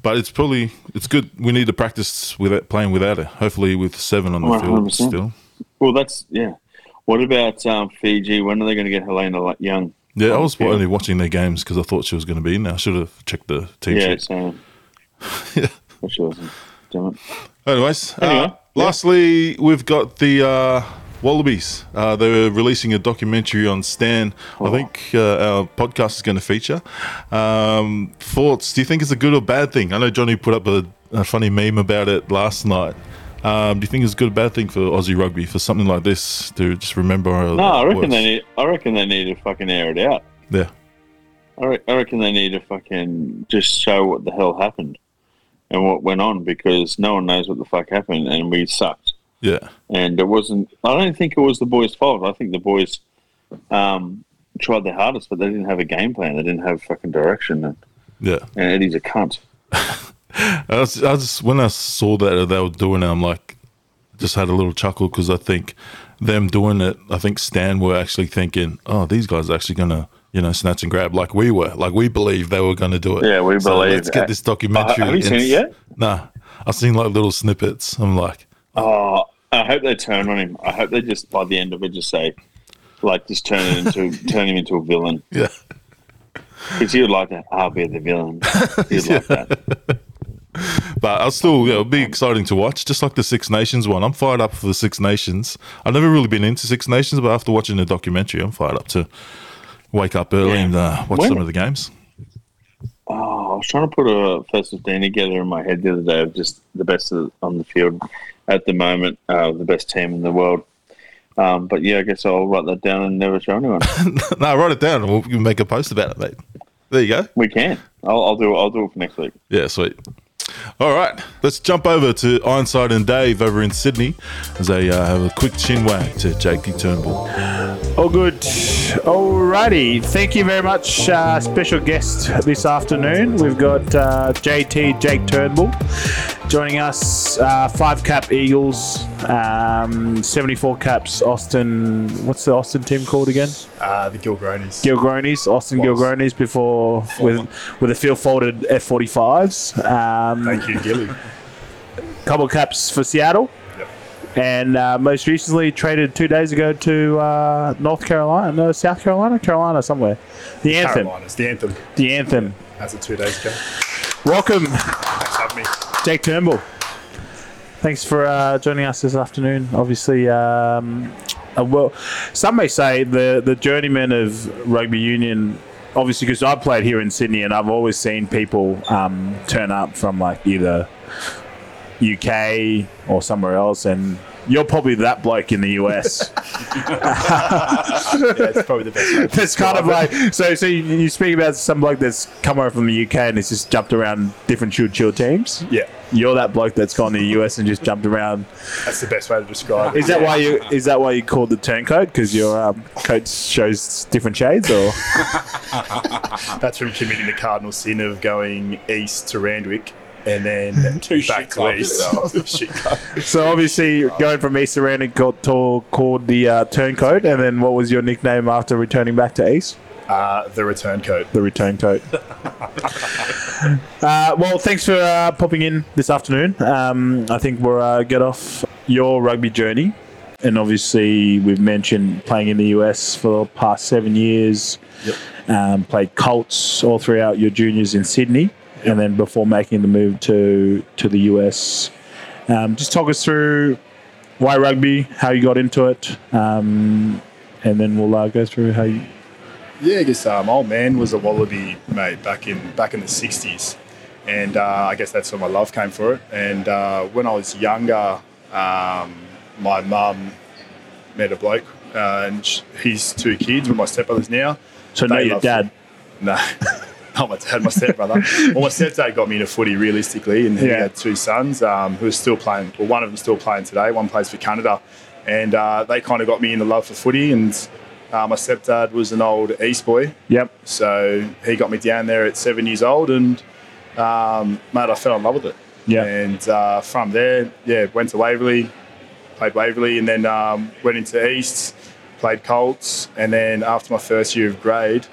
But it's probably it's good. We need to practice with it, playing without it. Hopefully, with seven on the field 100%. still. well, that's yeah. What about um, Fiji? When are they going to get Helena Young? Yeah, I was field? only watching their games because I thought she was going to be in there. I should have checked the team Yeah, sheet. so Yeah. what she wasn't. Damn it. Anyways, Anyway, uh, yeah. lastly, we've got the uh, Wallabies. Uh, they're releasing a documentary on Stan. Oh. I think uh, our podcast is going to feature. Um, thoughts? Do you think it's a good or bad thing? I know Johnny put up a, a funny meme about it last night. Um, do you think it's a good or bad thing for Aussie rugby for something like this to just remember? No, I reckon what's- they need. I reckon they need to fucking air it out. Yeah, I, re- I reckon they need to fucking just show what the hell happened and what went on because no one knows what the fuck happened and we sucked. Yeah, And it wasn't. I don't think it was the boys' fault. I think the boys um, tried their hardest, but they didn't have a game plan. They didn't have fucking direction. And, yeah. and Eddie's a cunt. I was, I just when I saw that they were doing it, I'm like, just had a little chuckle because I think them doing it. I think Stan were actually thinking, oh, these guys are actually gonna, you know, snatch and grab like we were, like we believed they were gonna do it. Yeah, we So believe Let's get this documentary. Uh, have you seen it yet? Nah, I've seen like little snippets. I'm like, Oh, I hope they turn on him. I hope they just by the end of it just say, like just turn it into turn him into a villain Yeah. because he would like that. I'll be the villain. He'd like that. But I'll still, yeah, it'll be exciting to watch, just like the Six Nations one. I'm fired up for the Six Nations. I've never really been into Six Nations, but after watching the documentary, I'm fired up to wake up early and uh, watch When- some of the games. Oh, I was trying to put a first fifteen together in my head the other day of just the best of- on the field at the moment, uh, the best team in the world. Um, but yeah, I guess I'll write that down and never show anyone. no, write it down and we'll make a post about it, mate. There you go. we can. I'll, I'll do. it. I'll do it for next week. Yeah, sweet. All right, let's jump over to Ironside and Dave over in Sydney as they uh, have a quick chin wag to Jakey Turnbull. All good. Alrighty. Thank you very much, uh, special guest this afternoon. We've got uh, JT Jake Turnbull joining us. Uh, five cap Eagles, um, 74 caps Austin. What's the Austin team called again? Uh, the Gilgronis. Gilgronis, Austin Was. Gilgronis before with with the field folded F45s. Um, Thank you, Gilly. couple caps for Seattle. Yep. And uh, most recently traded two days ago to uh, North Carolina, no, South Carolina, Carolina, somewhere. The Anthem. Carolinas, the anthem. The Anthem. As of two days ago. Welcome, Thanks for having me. Jake Turnbull. Thanks for uh, joining us this afternoon. Obviously, um, well, some may say the the journeyman of rugby union. Obviously, because I played here in Sydney, and I've always seen people um, turn up from like either UK or somewhere else, and you're probably that bloke in the US. Yeah, it's probably the best. way It's kind of like so. So you, you speak about some bloke that's come over from the UK and has just jumped around different chill chill teams. Yeah, You're that bloke that's gone to the US and just jumped around. that's the best way to describe it. Is that why you? Is that why you called the turncoat? Because your um, coat shows different shades, or That's from committing the cardinal sin of going east to Randwick and then Two back shit clubs. east. Shit club. so obviously going from east to Randwick got to, called the uh, turncoat, and then what was your nickname after returning back to east? Uh, the return coat. The return coat. uh, well, thanks for uh, popping in this afternoon. Um, I think we'll uh, get off your rugby journey. And obviously, we've mentioned playing in the US for the past seven years. Um, played Colts all throughout your juniors in Sydney. And then before making the move to, to the US. Um, just talk us through why rugby, how you got into it, um, and then we'll uh, go through how you. Yeah, I guess um, old man was a wallaby mate back in back in the '60s, and uh, I guess that's where my love came for it. And uh, when I was younger, um, my mum met a bloke, uh, and his two kids were my stepbrothers now. So, They your dad. No, not my dad, my stepbrother. well, my stepdad got me into footy realistically, and he Yeah. had two sons um, who are still playing. Well, one of them still playing today. One plays for Canada, and uh, they kind of got me into love for footy. And uh, my stepdad was an old East boy, Yep. so he got me down there at seven years old, and um, mate, I fell in love with it. Yeah. And uh, from there, yeah, went to Waverley, played Waverley, and then um, went into East, played Colts, and then after my first year of grade,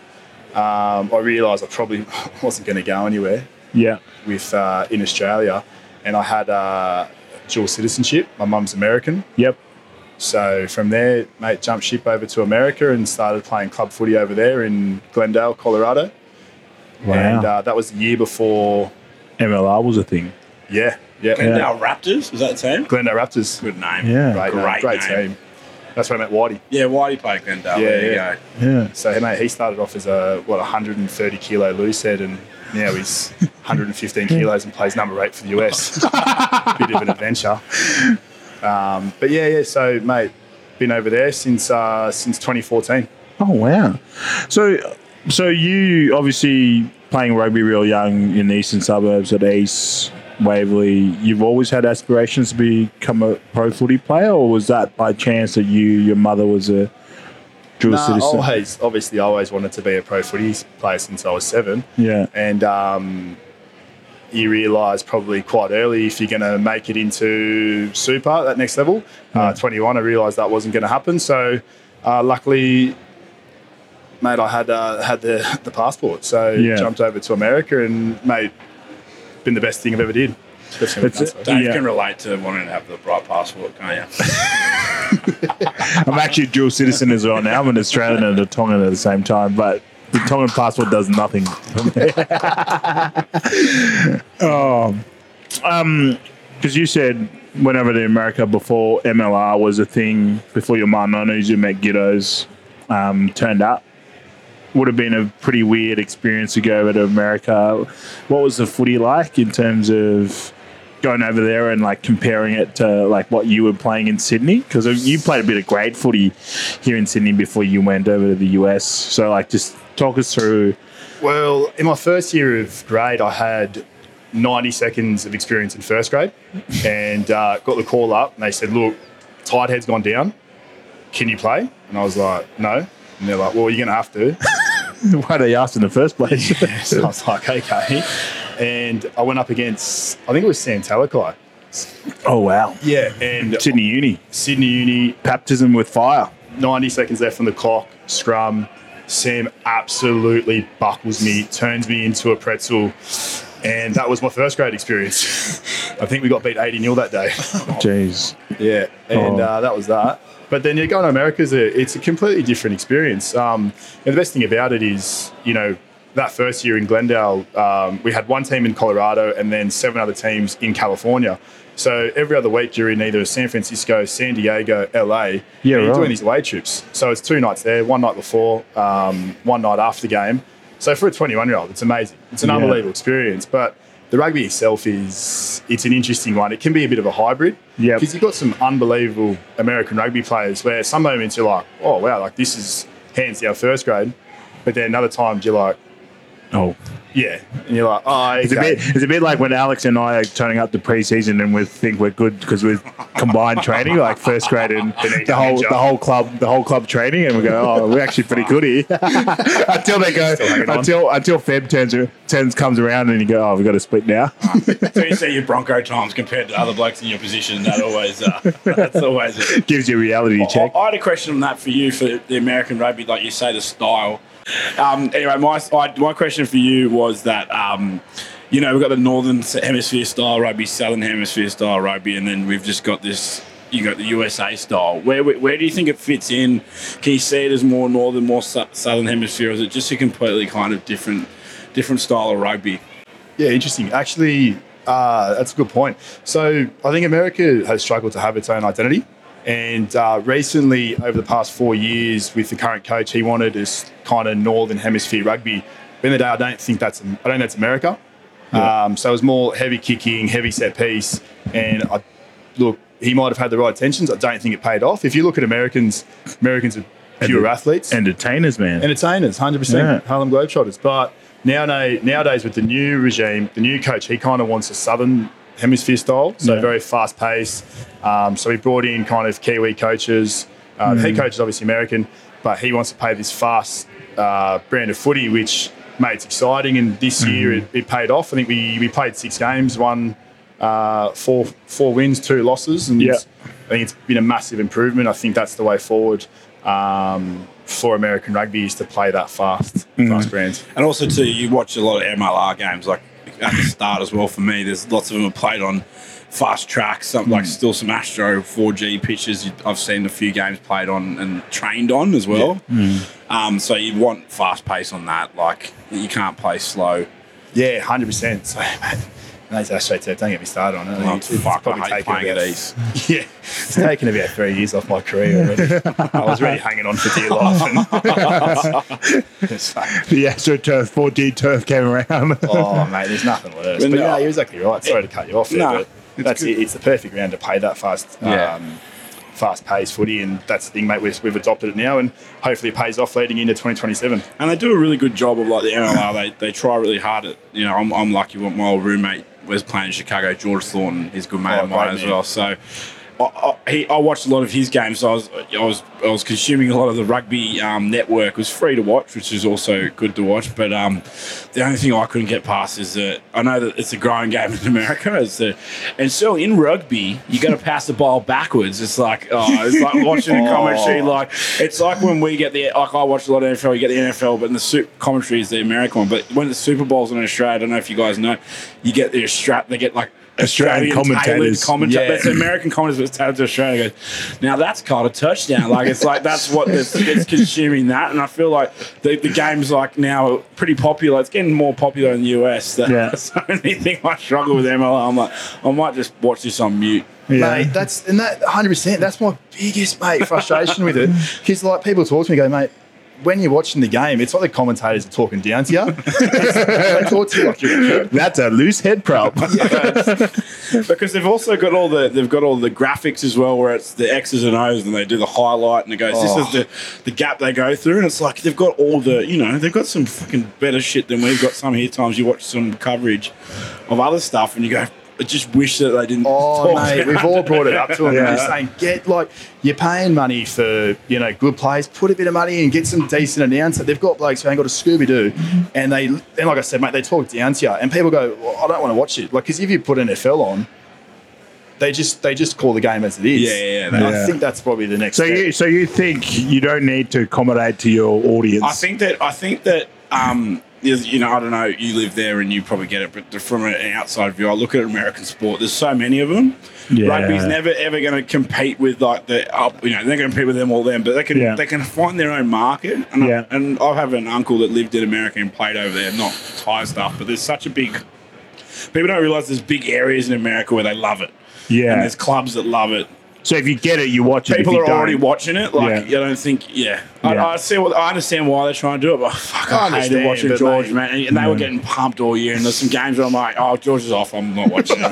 um, I realised I probably wasn't going to go anywhere Yeah. with uh, in Australia, and I had uh, dual citizenship. My mum's American, Yep. so from there, mate, jumped ship over to America and started playing club footy over there in Glendale, Colorado. Wow. And uh, that was the year before. MLR was a thing. Yeah, yeah. Glendale Raptors, is that the team? Glendale Raptors. Good name. Yeah. Great, name, Great great name. team. That's where I met Whitey. Yeah, Whitey do you play Glendale? Yeah, there you yeah. go. Yeah. So, mate, he started off as a, what, 130 kilo loose head, and now he's 115 kilos and plays number eight for the US. Bit of an adventure. Um, but yeah, yeah. So, mate, been over there since uh, since 2014. Oh wow. So, so you obviously playing rugby real young in the eastern suburbs at East Waverley. You've always had aspirations to become a pro footy player, or was that by chance that you your mother was a dual Nah, citizen? always, obviously, I always wanted to be a pro footy player since I was seven. Yeah. And um, you realise probably quite early if you're going to make it into super, that next level. Uh, 21, I realised that wasn't going to happen. So uh, luckily, mate, I had uh, had the, the passport. So Yeah. jumped over to America and, mate, been the best thing I've ever did. With It's-. Dave Yeah. can relate to wanting to have the right passport, can't you? I'm actually a dual citizen as well now. I'm an Australian and a Tongan at the same time, but the Tongan passport does nothing oh, um, because you said whenever to America before MLR was a thing, before your mum knows you met Giddos um, turned up. Would have been a pretty weird experience to go over to America. What was the footy like in terms of going over there and like comparing it to like what you were playing in Sydney? Because you played a bit of grade footy here in Sydney before you went over to the US. So like, just talk us through. Well, in my first year of grade, I had 90 seconds of experience in first grade and uh, got the call up and they said, look, tight head's gone down. Can you play? And I was like, no. And they're like, well, you're going to have to. Why they asked in the first place? so I was like, okay. And I went up against, I think it was Sam Talakai. oh wow, Yeah. And Sydney Uni, Sydney Uni, baptism with fire. 90 seconds left on the clock, scrum. Sam absolutely buckles me, turns me into a pretzel. And that was my first grade experience. I think we got beat 80 0 that day. Jeez. Yeah, and Oh. uh, that was that. But then you go to America, it's a completely different experience. Um, and the best thing about it is, you know, that first year in Glendale, um, we had one team in Colorado and then seven other teams in California. So every other week you're in either San Francisco, San Diego, LA. Yeah, and you're right. doing these away trips. So it's two nights there, one night before, um, one night after the game. So for a 21 year old, it's amazing. It's an Yeah. unbelievable experience. But the rugby itself is it's an interesting one. It can be a bit of a hybrid. Yeah. Because you've got some unbelievable American rugby players where some moments you're like, oh wow, like this is hands down first grade. But then other times you're like, Oh, yeah. And you're like, oh, it's a bit. It's a bit like when Alex and I are turning up the preseason and we think we're good because we're combined training, like first grade and the whole the whole club the whole club training, and we go, oh, we're actually pretty good here. until they go, Still hanging on. until until Feb turns turns comes around and you go, oh, we've got to split now. So you see your Bronco times compared to other blokes in your position. That always, uh, that's always. It. Gives you a reality check. I, I had a question on that for you for the American rugby, like you say, the style. Um, anyway, my my question for you was that um, you know we've got the northern hemisphere style rugby, southern hemisphere style rugby, and then we've just got this. You got the USA style. Where where do you think it fits in? Can you see it as more northern, more su- southern hemisphere, or is it just a completely kind of different different style of rugby? Yeah, interesting. Actually, uh, that's a good point. So I think America has struggled to have its own identity. And uh, recently, over the past four years, with the current coach, he wanted this kind of northern hemisphere rugby. But in the day, I don't think that's I don't think that's America. Um, so it was more heavy kicking, heavy set piece, and I, look, he might have had the right intentions. I don't think it paid off. If you look at Americans, Americans are pure the- athletes Entertainers, man. entertainers, hundred Yeah. percent Harlem Globetrotters. But nowadays, nowadays with the new regime, the new coach, he kind of wants a southern hemisphere style, so Yeah. very fast paced. Um, so he brought in kind of Kiwi coaches. Uh, The Mm. head coach is obviously American, but he wants to play this fast uh, brand of footy, which mate, it's exciting. And this year Mm. it, it paid off. I think we, we played six games, won uh, four four wins, two losses, and Yeah. I think it's been a massive improvement. I think that's the way forward um, for American rugby is to play that fast, fast brand. And also, too, you watch a lot of MLR games, like at the start as well. For me, there's lots of them are played on fast tracks, some, like still some Astro 4G pitches. I've seen a few games played on and trained on as well. Um, so you want fast pace on that. Like you can't play slow. Yeah, hundred percent. So, that's Turf. Don't get me started on it. Oh, think fuck, I hate playing at about, ease. yeah, it's taken about three years off my career already. I was really hanging on for dear life. And it's the Astro Turf 4G Turf came around. oh, mate, there's nothing worse. But But no. yeah, you're exactly right. Sorry to cut you off there, No, but that's it. It's the perfect round to play that fast. Yeah. Um, Fast paced footy, and that's the thing, mate. We've, we've adopted it now, and hopefully it pays off leading into 2027. And they do a really good job of like the MLR. They, they try really hard at you know. I'm, I'm lucky. with My old roommate was playing in Chicago. George Thornton, he's a good mate Oh, of mine as well. So. I, I, he, I watched a lot of his games. So I was, I was, I was consuming a lot of the rugby um, network. It was free to watch, which is also good to watch. But um, the only thing I couldn't get past is that I know that it's a growing game in America. It's the, and so in rugby, you got to pass the ball backwards. It's like, oh, it's like watching a commentary. Like it's like when we get the like I watch a lot of NFL. You get the NFL, but in the super commentary is the American one. But when the Super Bowl's in Australia, I don't know if you guys know, you get the strap. They get like Australian commentators. commentators. Yeah. It's American commentators but tailored to Australia. Goes, now that's called a touchdown. Like it's like that's what it's, it's consuming that, and I feel like the, the game's like now pretty popular. It's getting more popular in the US. That, Yeah. That's the only thing I struggle with MLR. I'm like, I might just watch this on mute. Mate, that's and that 100. percent That's my biggest mate frustration with it. Because like people talk to me, go, mate. When you're watching the game, it's like the commentators are talking down to you. they talk to you like you're. That's a loose head prop. because they've also got all the they've got all the graphics as well, where it's the X's and O's, and they do the highlight, and it goes, Oh. "This is the the gap they go through," and it's like they've got all the you know they've got some fucking better shit than we've got. Some here times you watch some coverage of other stuff, and you go, "I just wish that they didn't." Oh, talk mate, about we've all brought it up to them. Yeah. We're just saying, get like you're paying money for you know good players. Put a bit of money in, get some decent announcer. They've got blokes who ain't got a Scooby Doo, and they and like I said, mate, they talk down to you, and people go, well, I don't want to watch it. Like, because if you put NFL on, they just they just call the game as it is. Yeah, yeah, yeah. I think that's probably the next. So step. you so you think you don't need to accommodate to your audience? I think that I think that um, is- you know I don't know. You live there and you probably get it, but from an outside view, I look at American sport. There's so many of them. Yeah. Rugby's never ever going to compete with like the up. You know they're going to compete with them all them, but they can Yeah. they can find their own market. And Yeah. I, and I have an uncle that lived in America and played over there. Not Thai stuff, but there's such a big. People don't realize there's big areas in America where they love it. Yeah. And there's clubs that love it. So if you get it, you watch it. People if you are already don't- watching it. Like Yeah. I don't think. Yeah, I, Yeah. I see. What I understand why they're trying to do it, but fuck, I I, hated understand, watching but George, mate- man. And, and they were getting pumped all year. And there's some games where I'm like, oh, George is off. I'm not watching it.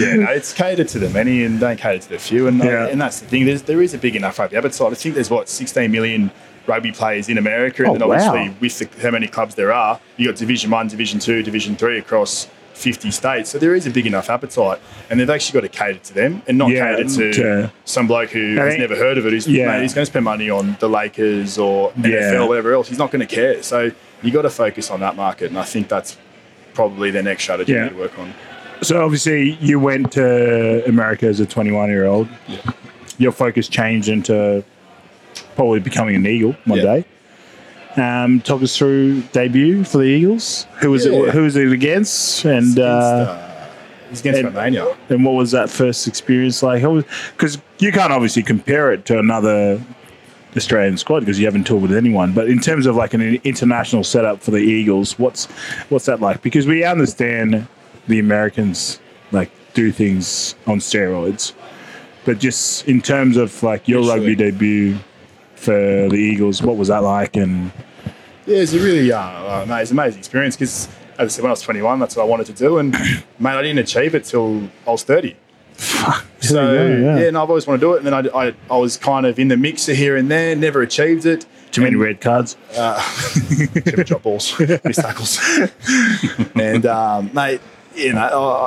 yeah, no, it's catered to the many and don't cater to the few, and Yeah. and that's the thing. There's, there is a big enough rugby appetite. I think there's what 16 million rugby players in America, and Oh, then obviously wow. with the, how many clubs there are, you got Division One, Division Two, Division Three across 50 states. So there is a big enough appetite, and they've actually got to cater to them and not Yeah, cater to some bloke who I has think- never heard of it. Who's, Yeah. mate, he's going to spend money on the Lakers or Yeah. NFL, whatever else. He's not going to care. So you got to focus on that market, and I think that's probably their next strategy Yeah. to work on. So obviously you went to America as a 21 year old. Your focus changed into probably becoming an Eagle one Yeah. day. Um, talk us through debut for the Eagles. Who was Yeah. it? Who was it against? And uh, He's against and- Romania. and what was that first experience like? Because you can't obviously compare it to another Australian squad because you haven't toured with anyone. But in terms of like an international setup for the Eagles, what's what's that like? Because we understand the Americans like do things on steroids, but just in terms of like your sure. rugby debut for the Eagles, what was that like? And Yeah, it's a really, uh, uh, mate, it's an amazing experience because, as I said, when I was 21, that's what I wanted to do. And, mate, I didn't achieve it till I was 30. Fuck. So, go, yeah. yeah. no, I've always wanted to do it. And then I, I, I was kind of in the mixer here and there, never achieved it. too many And- red cards. Never drop balls, missed tackles. and, um, mate, you know,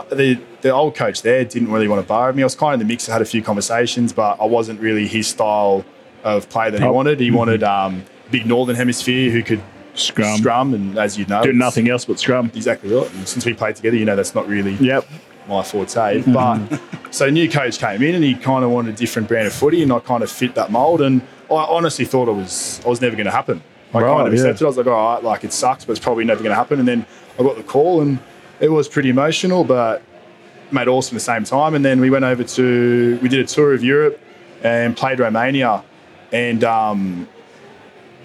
uh, the, the old coach there didn't really want to borrow me. I was kind of in the mix. I had a few conversations, but I wasn't really his style of play that he Oh. wanted. He wanted um, big Northern Hemisphere who could Scrum. scrum, and as you know, Do nothing else but scrum. Exactly right. And since we played together, you know that's not really Yep. my forte. But so new coach came in and he kind of wanted a different brand of footy, and I kind of fit that mold. And I honestly thought it was I was never going to happen. I Right, kind of yeah. accepted. I was like, all right, like it sucks, but it's probably never going to happen. And then I got the call, and it was pretty emotional, but made awesome at the same time. And then we went over to we did a tour of Europe and played Romania, and um,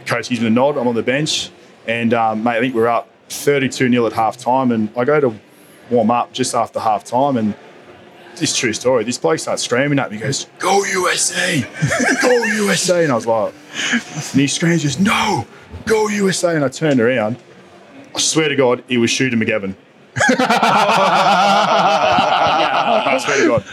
coach gives me the nod. I'm on the bench, and um, mate, I think we're up 32 0 at half time, and I go to warm up just after half time, and this true story. This bloke starts screaming at me, he goes, "Go USA, go USA!" And I was like, and he screams, just no, go USA! And I turned around. I swear to God, he was Shooter McGavin. I swear to God.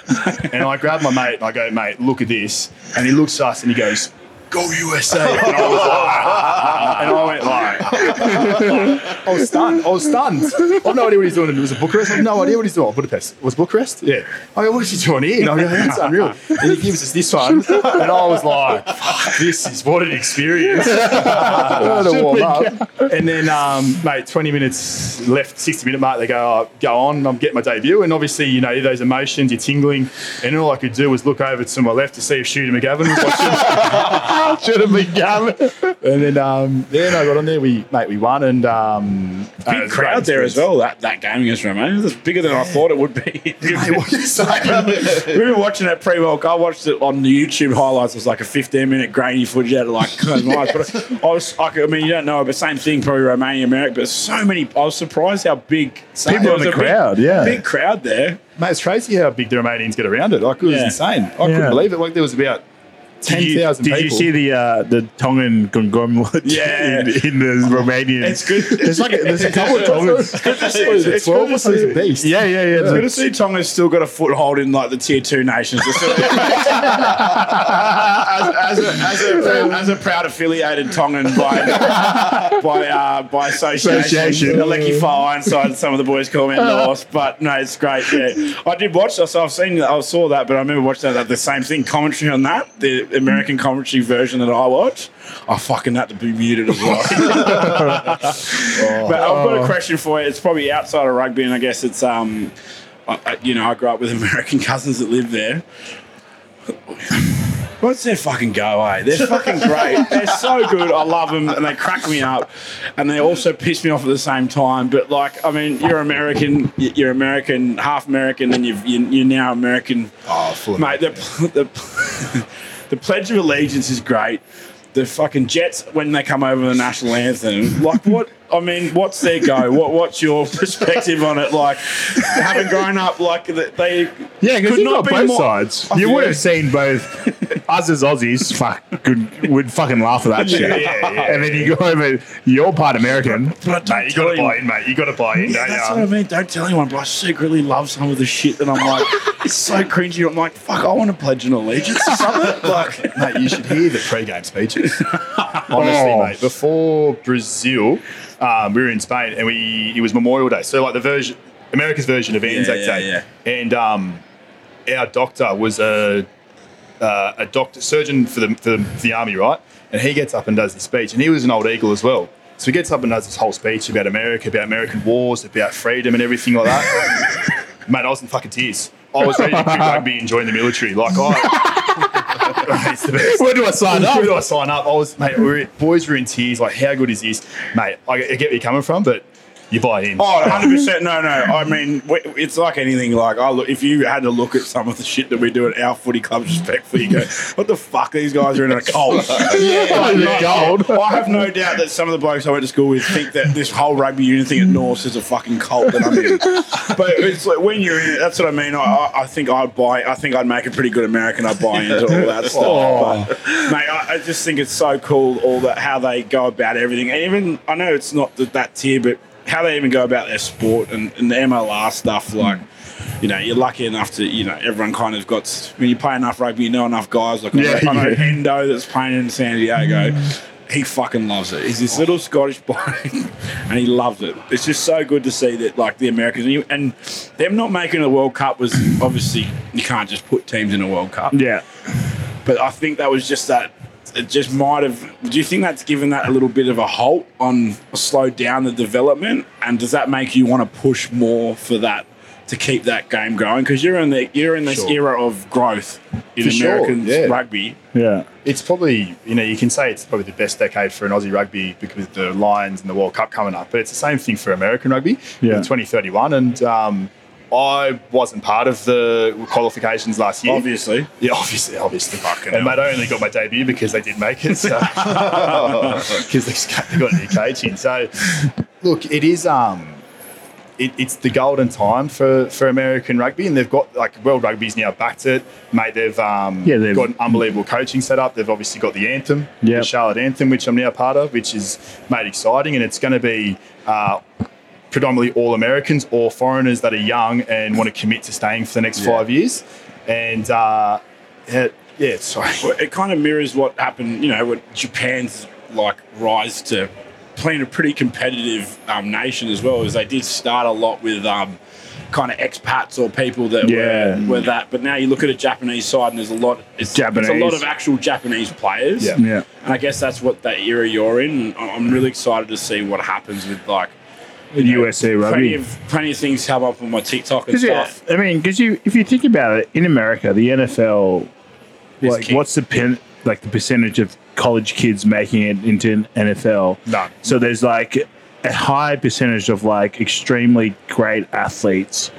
And I grab my mate and I go, mate, look at this. And he looks at us and he goes, go USA. And I was like, and I went like, I was stunned. I was stunned. I have no idea what he's doing. It was a Bucharest. I have no idea what he's doing. Budapest. Was Bucharest? Yeah. I go, what is he doing here? And I go, that's unreal. And he gives us this one. And I was like, fuck, this is what an experience. to warm up. And then, um, mate, 20 minutes left, 60 minute mark, they go, oh, go on, I'm getting my debut. And obviously, you know, those emotions, you're tingling. And all I could do was look over to my left to see if Shooter McGavin was watching. Should have been Gavin. And then, um, yeah, no, I got on there. We, mate, we won. And, um, Big uh, crowd there as well. That that game against Romania was bigger than I thought it would be. Hey, what are you saying? we were watching that pre World Cup. I watched it on the YouTube highlights. It was like a 15 minute grainy footage out of like closed my eyes. But I was, I, could- I mean, you don't know, but same thing, probably Romania, America. But so many. I was surprised how big People there in was the a big- crowd, yeah. big crowd there. Mate, it's crazy how big the Romanians get around it. Like, it was Yeah. insane. I Yeah. couldn't believe it. Like, there was about Did you- 10,000 Did you see the uh, the Tongan conglomerate Yeah. in, in the Romanian? It's good. There's like a, there's a couple of Tongans. What is it, It's 12 good to see- It's a beast. Yeah, yeah, yeah. It's good to see Tonga's still got a foothold in like the tier two nations. as, as, a, as, a, as a proud affiliated Tongan by by uh, by association, Association. Aleki Far Ironside, some of the boys call me North, but no, it's great. Yeah, I did watch. So I've seen, I saw that, but I remember watching that the same thing commentary on that, the American commentary version that I watch. I fucking had to be muted as well. But I've got a question for you. It's probably outside of rugby, and I guess it's um, I, you know, I grew up with American cousins that live there. What's their fucking go, eh? They're fucking great. They're so good. I love them, and they crack me up, and they also piss me off at the same time. But like, I mean, you're American, you're American, half American, and you've, you- you're now American. Oh, Mate, the, the, the Pledge of Allegiance is great. The fucking Jets, when they come over the national anthem, like what? I mean, what's their go? What What's your perspective on it? Like, having grown up, like they Yeah, because could you not got be both more- sides. I You feel- would have seen both. Us as Aussies, fuck, could, would fucking laugh at that shit. yeah, yeah, and then you go over, you're part American. But Mate, you got to buy in, mate. You got to buy in, don't That's what I mean. Don't tell anyone, but I secretly love some of the shit that I'm like, it's so cringy. I'm like, fuck, I want to pledge an allegiance or something. Like, Mate, you should hear the pre-game speeches. Honestly, Oh. mate. Before Brazil, um, we were in Spain, and we it was Memorial Day. So like the version, America's version of Anzac yeah, Day, yeah. and um, our doctor was a uh, a doctor surgeon for the, for the for the army, right? And he gets up and does the speech, and he was an old eagle as well. So he gets up and does this whole speech about America, about American wars, about freedom, and everything like that. Mate, I was in fucking tears. I was ready to quit rugby and join the military. Like I, it's the best. Where do I sign up? Where do I sign up? I was, mate, we were, boys were in tears. Like, how good is this, mate? I, I get where you're coming from, but you buy in. oh, 100%. No, no. I mean, it's like anything. Like, I look, if you had to look at some of the shit that we do at our footy clubs, respectfully, you go, what the fuck? These guys are in a cult. yeah, gold. I have no doubt that some of the blokes I went to school with think that this whole rugby union thing at Norse is a fucking cult that I'm in. but it's like when you're in it, that's what I mean. I, I, I think I'd buy. I think I'd make a pretty good American. I'd buy into all that stuff. Oh. But, mate, I, I just think it's so cool all that how they go about everything, and even I know it's not that, that tier, but how they even go about their sport and, and the MLR stuff, hmm. like. You know, you're lucky enough to, you know, everyone kind of got, when you play enough rugby, you know enough guys. Like, Yeah, I know yeah. Hendo that's playing in San Diego. Hmm. He fucking loves it. He's this little Scottish boy, and he loves it. It's just so good to see that, like the Americans, and, you, and them not making the World Cup was obviously you can't just put teams in a World Cup. Yeah. But I think that was just that. It just might have. Do you think that's given that a little bit of a halt on, slowed down the development? And does that make you want to push more for that to keep that game going? Because you're in the you're in this Sure. era of growth in For sure, American yeah. rugby. Yeah. It's probably, you know, you can say it's probably the best decade for an Aussie rugby because with the Lions and the World Cup coming up. But it's the same thing for American rugby Yeah. in 2031. And um, I wasn't part of the qualifications last year. Obviously, Yeah, obviously, obviously. Fucking and hell. mate, I only got my debut because they did make it, so because they got a new coach in. So, look, it is um, it, it's the golden time for, for American rugby, and they've got like World Rugby's now backed it, mate. They've um, Yeah, they've- got an unbelievable coaching setup. They've obviously got the anthem, Yep. the Charlotte anthem, which I'm now part of, which is made exciting, and it's going to be. Uh, predominantly all Americans or foreigners that are young and want to commit to staying for the next five years. And uh, yeah, yeah, sorry. Well, it kind of mirrors what happened, you know, with Japan's like rise to playing a pretty competitive um, nation as well. As they did start a lot with um, kind of expats or people that Yeah. were, were that. But now you look at a Japanese side and there's a lot. It's, It's a lot of actual Japanese players. Yeah. Yeah. And I guess that's what that era you're in. I'm really excited to see what happens with like. The USA Plenty rugby. of plenty of things come up on my TikTok and Because yeah, stuff. I mean, because you, if you think about it, in America, the NFL, like, what's the pen, like the percentage of college kids making it into an NFL? None. So there's like a high percentage of like extremely great athletes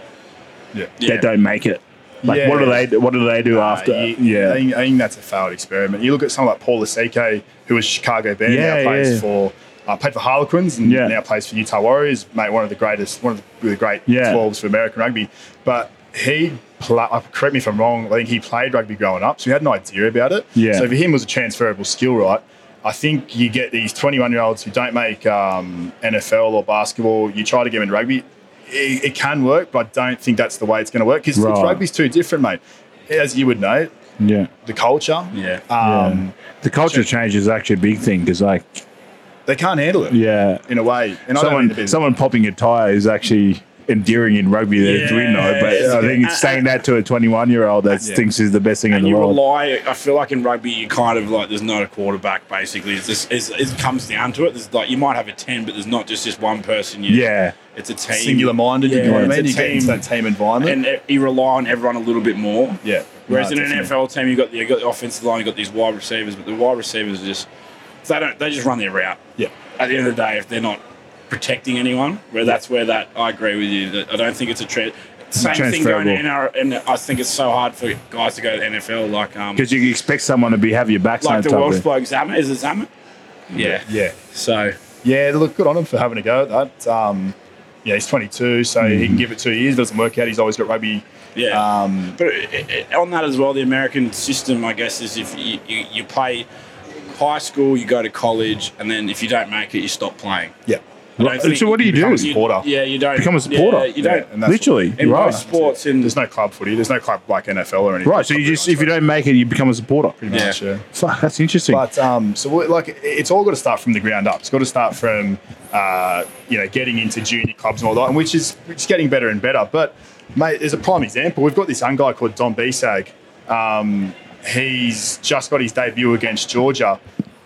Yeah. that don't make it. Like, what do Yeah. they? What do they do after? Uh, you- yeah, I think, I think that's a failed experiment. You look at someone like Paul Lasike, who was Chicago Bear, Yeah, now plays yeah. for uh, played for Harlequins and Yeah. now plays for Utah Warriors. Mate, one of the greatest, one of the, the great Yeah. 12s for American rugby. But he, pla- uh, correct me if I'm wrong, I think he played rugby growing up, so he had an idea about it. Yeah. So for him, it was a transferable skill, right? I think you get these 21 year olds who don't make um, NFL or basketball. You try to get them in rugby. It, it can work, but I don't think that's the way it's going to work because Right. rugby's too different, mate. As you would know, yeah. the culture. Yeah. Um, The culture change is actually a big thing because, like, They can't handle it. yeah, In a way, and I don't mean someone to someone popping a tire is actually endearing in rugby. That we know, but Yeah. I think it's saying that to a 21 year old that Yeah. thinks is the best thing in And the you world. rely. I feel like in rugby, you kind of like there's not a quarterback. Basically, it's just, it's, it comes down to it. There's like you might have a ten, but there's not just just one person. You, yeah, it's a team. singular minded. you Yeah, know what I it's mean? a You get into team. that team environment. and you rely on everyone a little bit more. yeah. Whereas No, in an definitely. NFL team, you got the, you got the offensive line, you've got these wide receivers, but the wide receivers are just they don't they just run their route. Yeah. At the end of the day, if they're not protecting anyone, where that's where that I agree with you. That I don't think it's a trend. Same thing going in our, and I think it's so hard for guys to go to the NFL. Like um, because you expect someone to be have your back. like the type Welsh of- bloke Zammit is it Zammit? Yeah. Yeah. So Yeah, look, good on him for having a go at that. Um, yeah, he's 22, so he can give it two years. It doesn't work out. He's always got rugby. yeah. Um, But it, it, on that as well, the American system, I guess, is if you, you, you play high school, you go to college, and then if you don't make it, you stop playing. yeah. I So what do you become do? a supporter. Yeah, you don't Become a supporter. Yeah, you don't. and that's Literally, in right? most sports, in There's no club footy. There's no club like NFL or anything. Right, so you just if you don't make it, you become a supporter. Pretty much, yeah. Fuck, that's interesting. But um, so like it's all got to start from the ground up. It's got to start from uh, you know getting into junior clubs and all that, and which is which is getting better and better. But mate, there's a prime example. We've got this young guy called Don Bisag. Um, he's just got his debut against Georgia,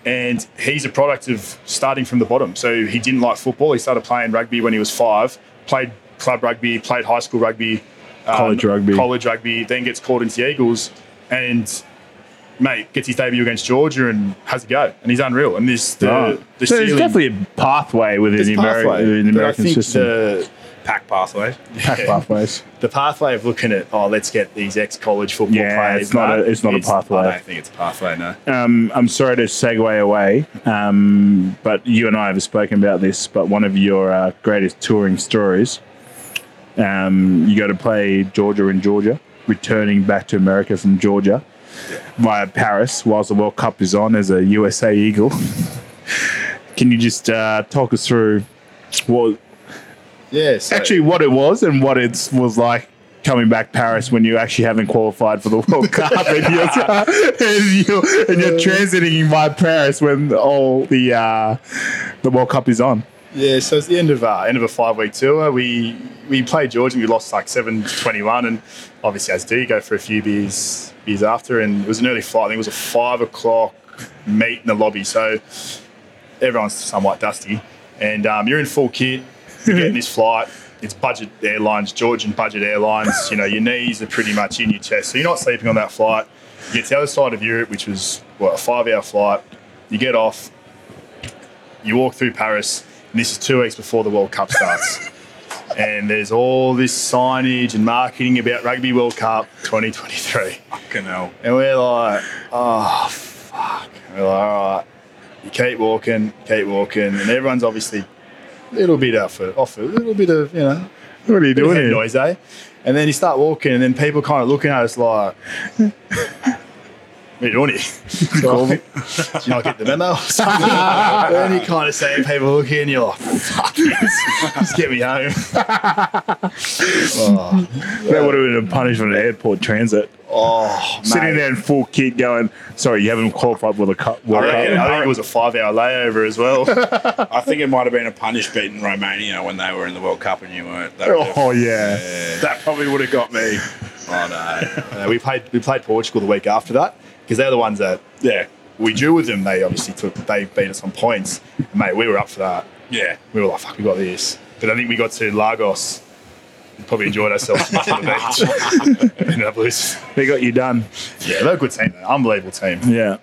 and he's a product of starting from the bottom. So he didn't like football. He started playing rugby when he was five. Played club rugby, played high school rugby, um, College rugby. college rugby. Then gets called into the Eagles, and mate gets his debut against Georgia and has a go, and he's unreal. And this the, Right. the so there's definitely a pathway within the, Ameri- pathway, within the American system. The, pack pathways. Path pathways. the pathway of looking at oh let's get these ex college football Yeah, players. it's not a- it's not a pathway. I don't think it's a pathway. No. Um, I'm sorry to segue away, um, but you and I have spoken about this. But one of your uh, greatest touring stories, um, you go to play Georgia in Georgia, returning back to America from Georgia via Paris whilst the World Cup is on as a USA Eagle. Can you just uh, talk us through what Yeah. So, actually what it was and what it was like coming back Paris when you actually haven't qualified for the World Cup and you're, and you're, and you're transiting by Paris when all the uh, the World Cup is on. Yeah, so it's the end of uh, end of a five week tour. We we played Georgia and we lost like seven to twenty one, and obviously as do you go for a few beers beers after, and it was an early flight. I think it was a five o'clock meet in the lobby, so everyone's somewhat dusty, and um, you're in full kit. You get in this flight. It's budget airlines, Georgian budget airlines. You know your knees are pretty much in your chest, so you're not sleeping on that flight. You get to the other side of Europe, which was what a five hour flight. You get off, you walk through Paris, and this is two weeks before the World Cup starts. and there's all this signage and marketing about Rugby World Cup 2023. Fucking hell. And we're like, oh, fuck. And we're like, all right. You keep walking, keep walking, and everyone's obviously little bit off it, off it, a little bit of, you know, What are you doing here? noise, eh? And then you start walking, and then people kind of looking at us like, you doing here? Did you not get the memo? then you kind of see people looking, you're like, fuck this. Just get me home. oh, That would have been a punishment at airport transit. oh Sitting mate. there in full kit going, sorry, you haven't qualified for the cup. I reckon, Cup. I think it was a five hour layover as well. I think it might have been a punish beat in Romania when they were in the World Cup and you weren't. That, would have- Oh, yeah. that probably would have got me. oh no. Uh, we played we played Portugal the week after that because they're the ones that Yeah. we drew with them. They obviously took they beat us on points. And, mate, we were up for that. Yeah. We were like, fuck, we got this. But I think we got to Lagos. and Probably enjoyed ourselves on the beach. Ended up losing. They got you done. Yeah, they're a good team. Though. Unbelievable team. Yeah.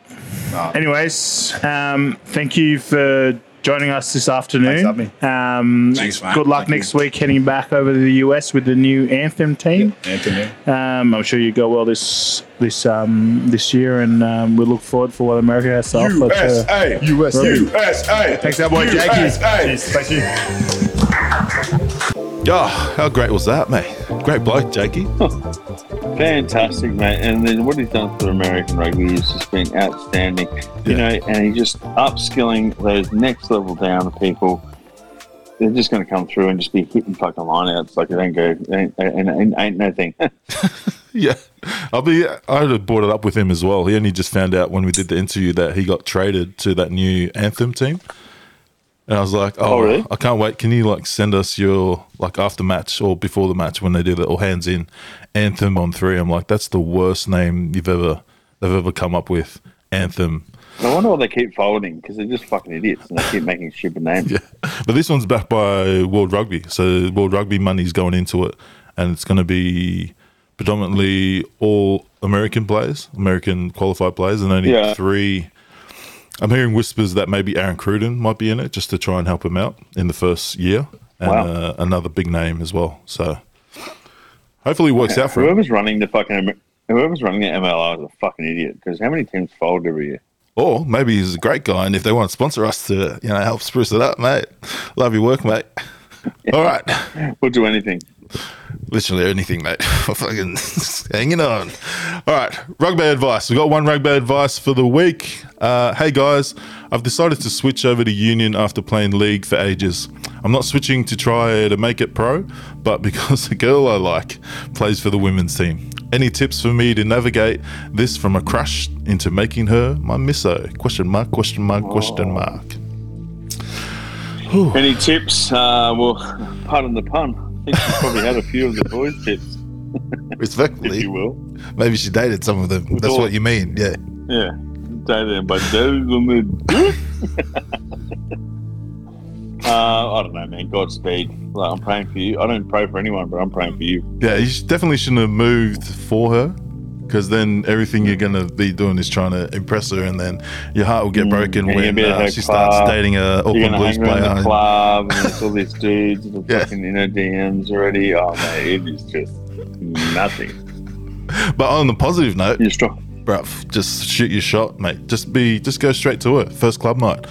No. Anyways, um, thank you for joining us this afternoon. Thanks for Um, Thanks, mate. Good luck Thank next week heading back over to the US with the new Anthem team. Anthony. Um, I'm sure you go well this this um, this year, and um, we look forward for what America has to offer. to- USA. USA. USA. Thanks, that boy, Jackie. USA. Yes, thank you. Oh, how great was that, mate? Great bloke, Jakey. Fantastic, mate. And then what he's done for American rugby has just been outstanding. You know, and he's just upskilling those next level down people. They're just going to come through and just be hitting fucking lineouts like it ain't go, ain't, ain't, ain't, ain't no thing. Yeah, I'll be. I'd have brought it up with him as well. He only just found out when we did the interview that he got traded to that new Anthem team, and I was like, "Oh, Oh, really? I can't wait! Can you like send us your like after match or before the match when they do the all hands in Anthem on three? I'm like, that's the worst name you've ever they've ever come up with. Anthem. I wonder why they keep folding because they're just fucking idiots and they keep making stupid names. Yeah, but this one's backed by World Rugby, so World Rugby money's going into it, and it's going to be predominantly all American players, American qualified players, and only Yeah. three. I'm hearing whispers that maybe Aaron Cruden might be in it just to try and help him out in the first year, and Wow. uh, another big name as well. So hopefully it works out for him. Whoever's running the fucking whoever's running the MLR is a fucking idiot because how many teams fold every year? Or maybe he's a great guy, and if they want to sponsor us to, you know, help spruce it up, mate. Love your work, mate. All right. We'll do anything. Literally anything, mate. Fucking hanging on. All right, rugby advice. We've got one rugby advice for the week. Uh, hey guys, I've decided to switch over to Union after playing league for ages. I'm not switching to try to make it pro, but because the girl I like plays for the women's team. Any tips for me to navigate this from a crush into making her my misso? Question mark, question mark, question mark. Any tips? Uh, well, pardon the pun. Think you probably had a few of the boys' tips, if Respectfully, you will. maybe she dated some of them. That's all- what you mean, yeah. Yeah, dated them, but those the. Uh, I don't know, man. Godspeed. Like, I'm praying for you. I don't pray for anyone, but I'm praying for you. Yeah, you definitely shouldn't have moved for her because then everything you're going to be doing is trying to impress her, and then your heart will get broken Mm, when uh, she starts dating a Auckland Blues player. the club, and there's all these dudes are Yeah. fucking in her DMs already. Oh man, it is just nothing. But on the positive note, You're strong. bruv, just shoot your shot, mate. Just be, just go straight to her. First club night.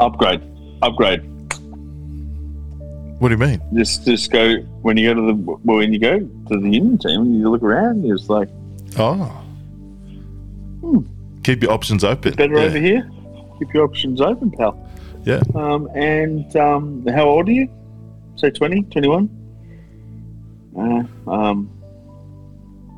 Upgrade, upgrade. What do you mean? Just, just go when you go to the well, when you go to the Union team, you look around. You're just like Oh, keep your options open. better yeah. over here. Keep your options open, pal. Yeah, Um, and um, how old are you? Say 20, 21? Uh, um,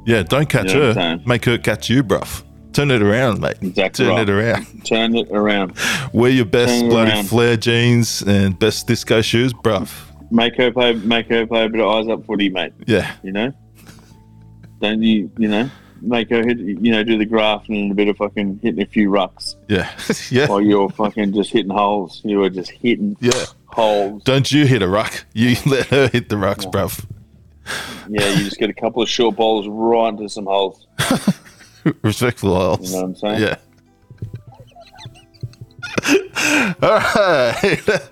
yeah. Don't catch You know her. Make her catch you, bruv. Turn it around, mate. Exactly Turn right. it around. turn it around. Wear your best Turn bloody around. flare jeans and best disco shoes, bruv. Make her play. Make her play a bit of eyes up footy, mate. Yeah, You know. Don't you? You know. Make her hit. You know, do the grafting and a bit of fucking hitting a few rucks yeah, yeah, while you're fucking just hitting holes. You were just hitting yeah. holes. Don't you hit a ruck. You let her hit the rucks, bruv. Yeah, you just get a couple of short balls right into some holes. Respectful holes. You know what I'm saying? Yeah. All right.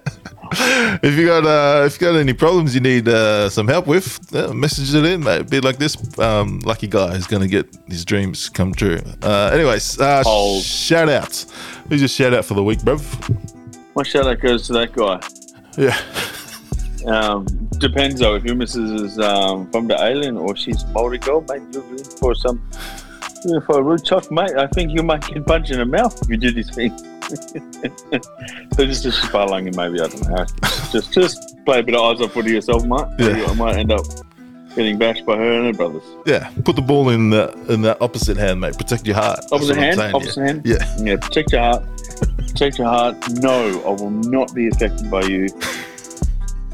If you got uh, if you got any problems you need uh, some help with, uh, message it in, mate. Be like this um, lucky guy who's gonna get his dreams come true. Uh, anyways, uh, Hold. shout outs. Who's your shout out for the week, bruv? My shout out goes to that guy. Yeah. Um, depends though. If your missus is um, from the island or she's Maori girl, mate, you're in for some for a rude chuck, mate. I think you might get punched in the mouth if you do this thing. so just a spalangi, maybe I don't know. Just just play a bit of odds up for yourself, mate. Yeah. I might end up getting bashed by her and her brothers. Yeah. Put the ball in the in the opposite hand, mate. Protect your heart. Opposite hand, saying, opposite yeah. hand. Yeah. Yeah, protect your heart. Protect your heart. No, I will not be affected by you.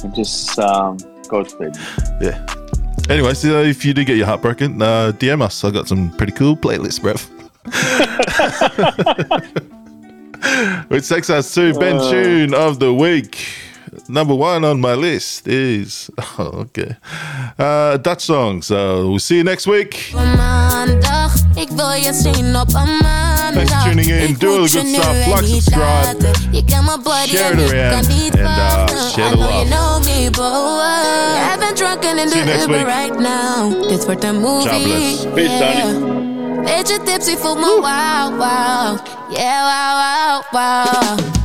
And just um, Godspeed. Yeah. Anyway, so if you do get your heart broken, uh, DM us. I got some pretty cool playlists, bruv. Which takes us to Ben Uh. Tune of the week. number one on my list is oh, okay, uh, Dutch songs. So we'll see you next week. maandag. Ik wil je zien op een maandag. Thanks for tuning in. Do all the good stuff. Like, subscribe. laten. Je kent mijn Share it around. And, uh, share I the know you love. know me, but yeah, I've been drunk in See you next week. right now. Dit wordt een movie. God bless. Peace, yeah. Tony. Beetje tipsy, voel me wow, wow. Yeah, wow, wow, wow.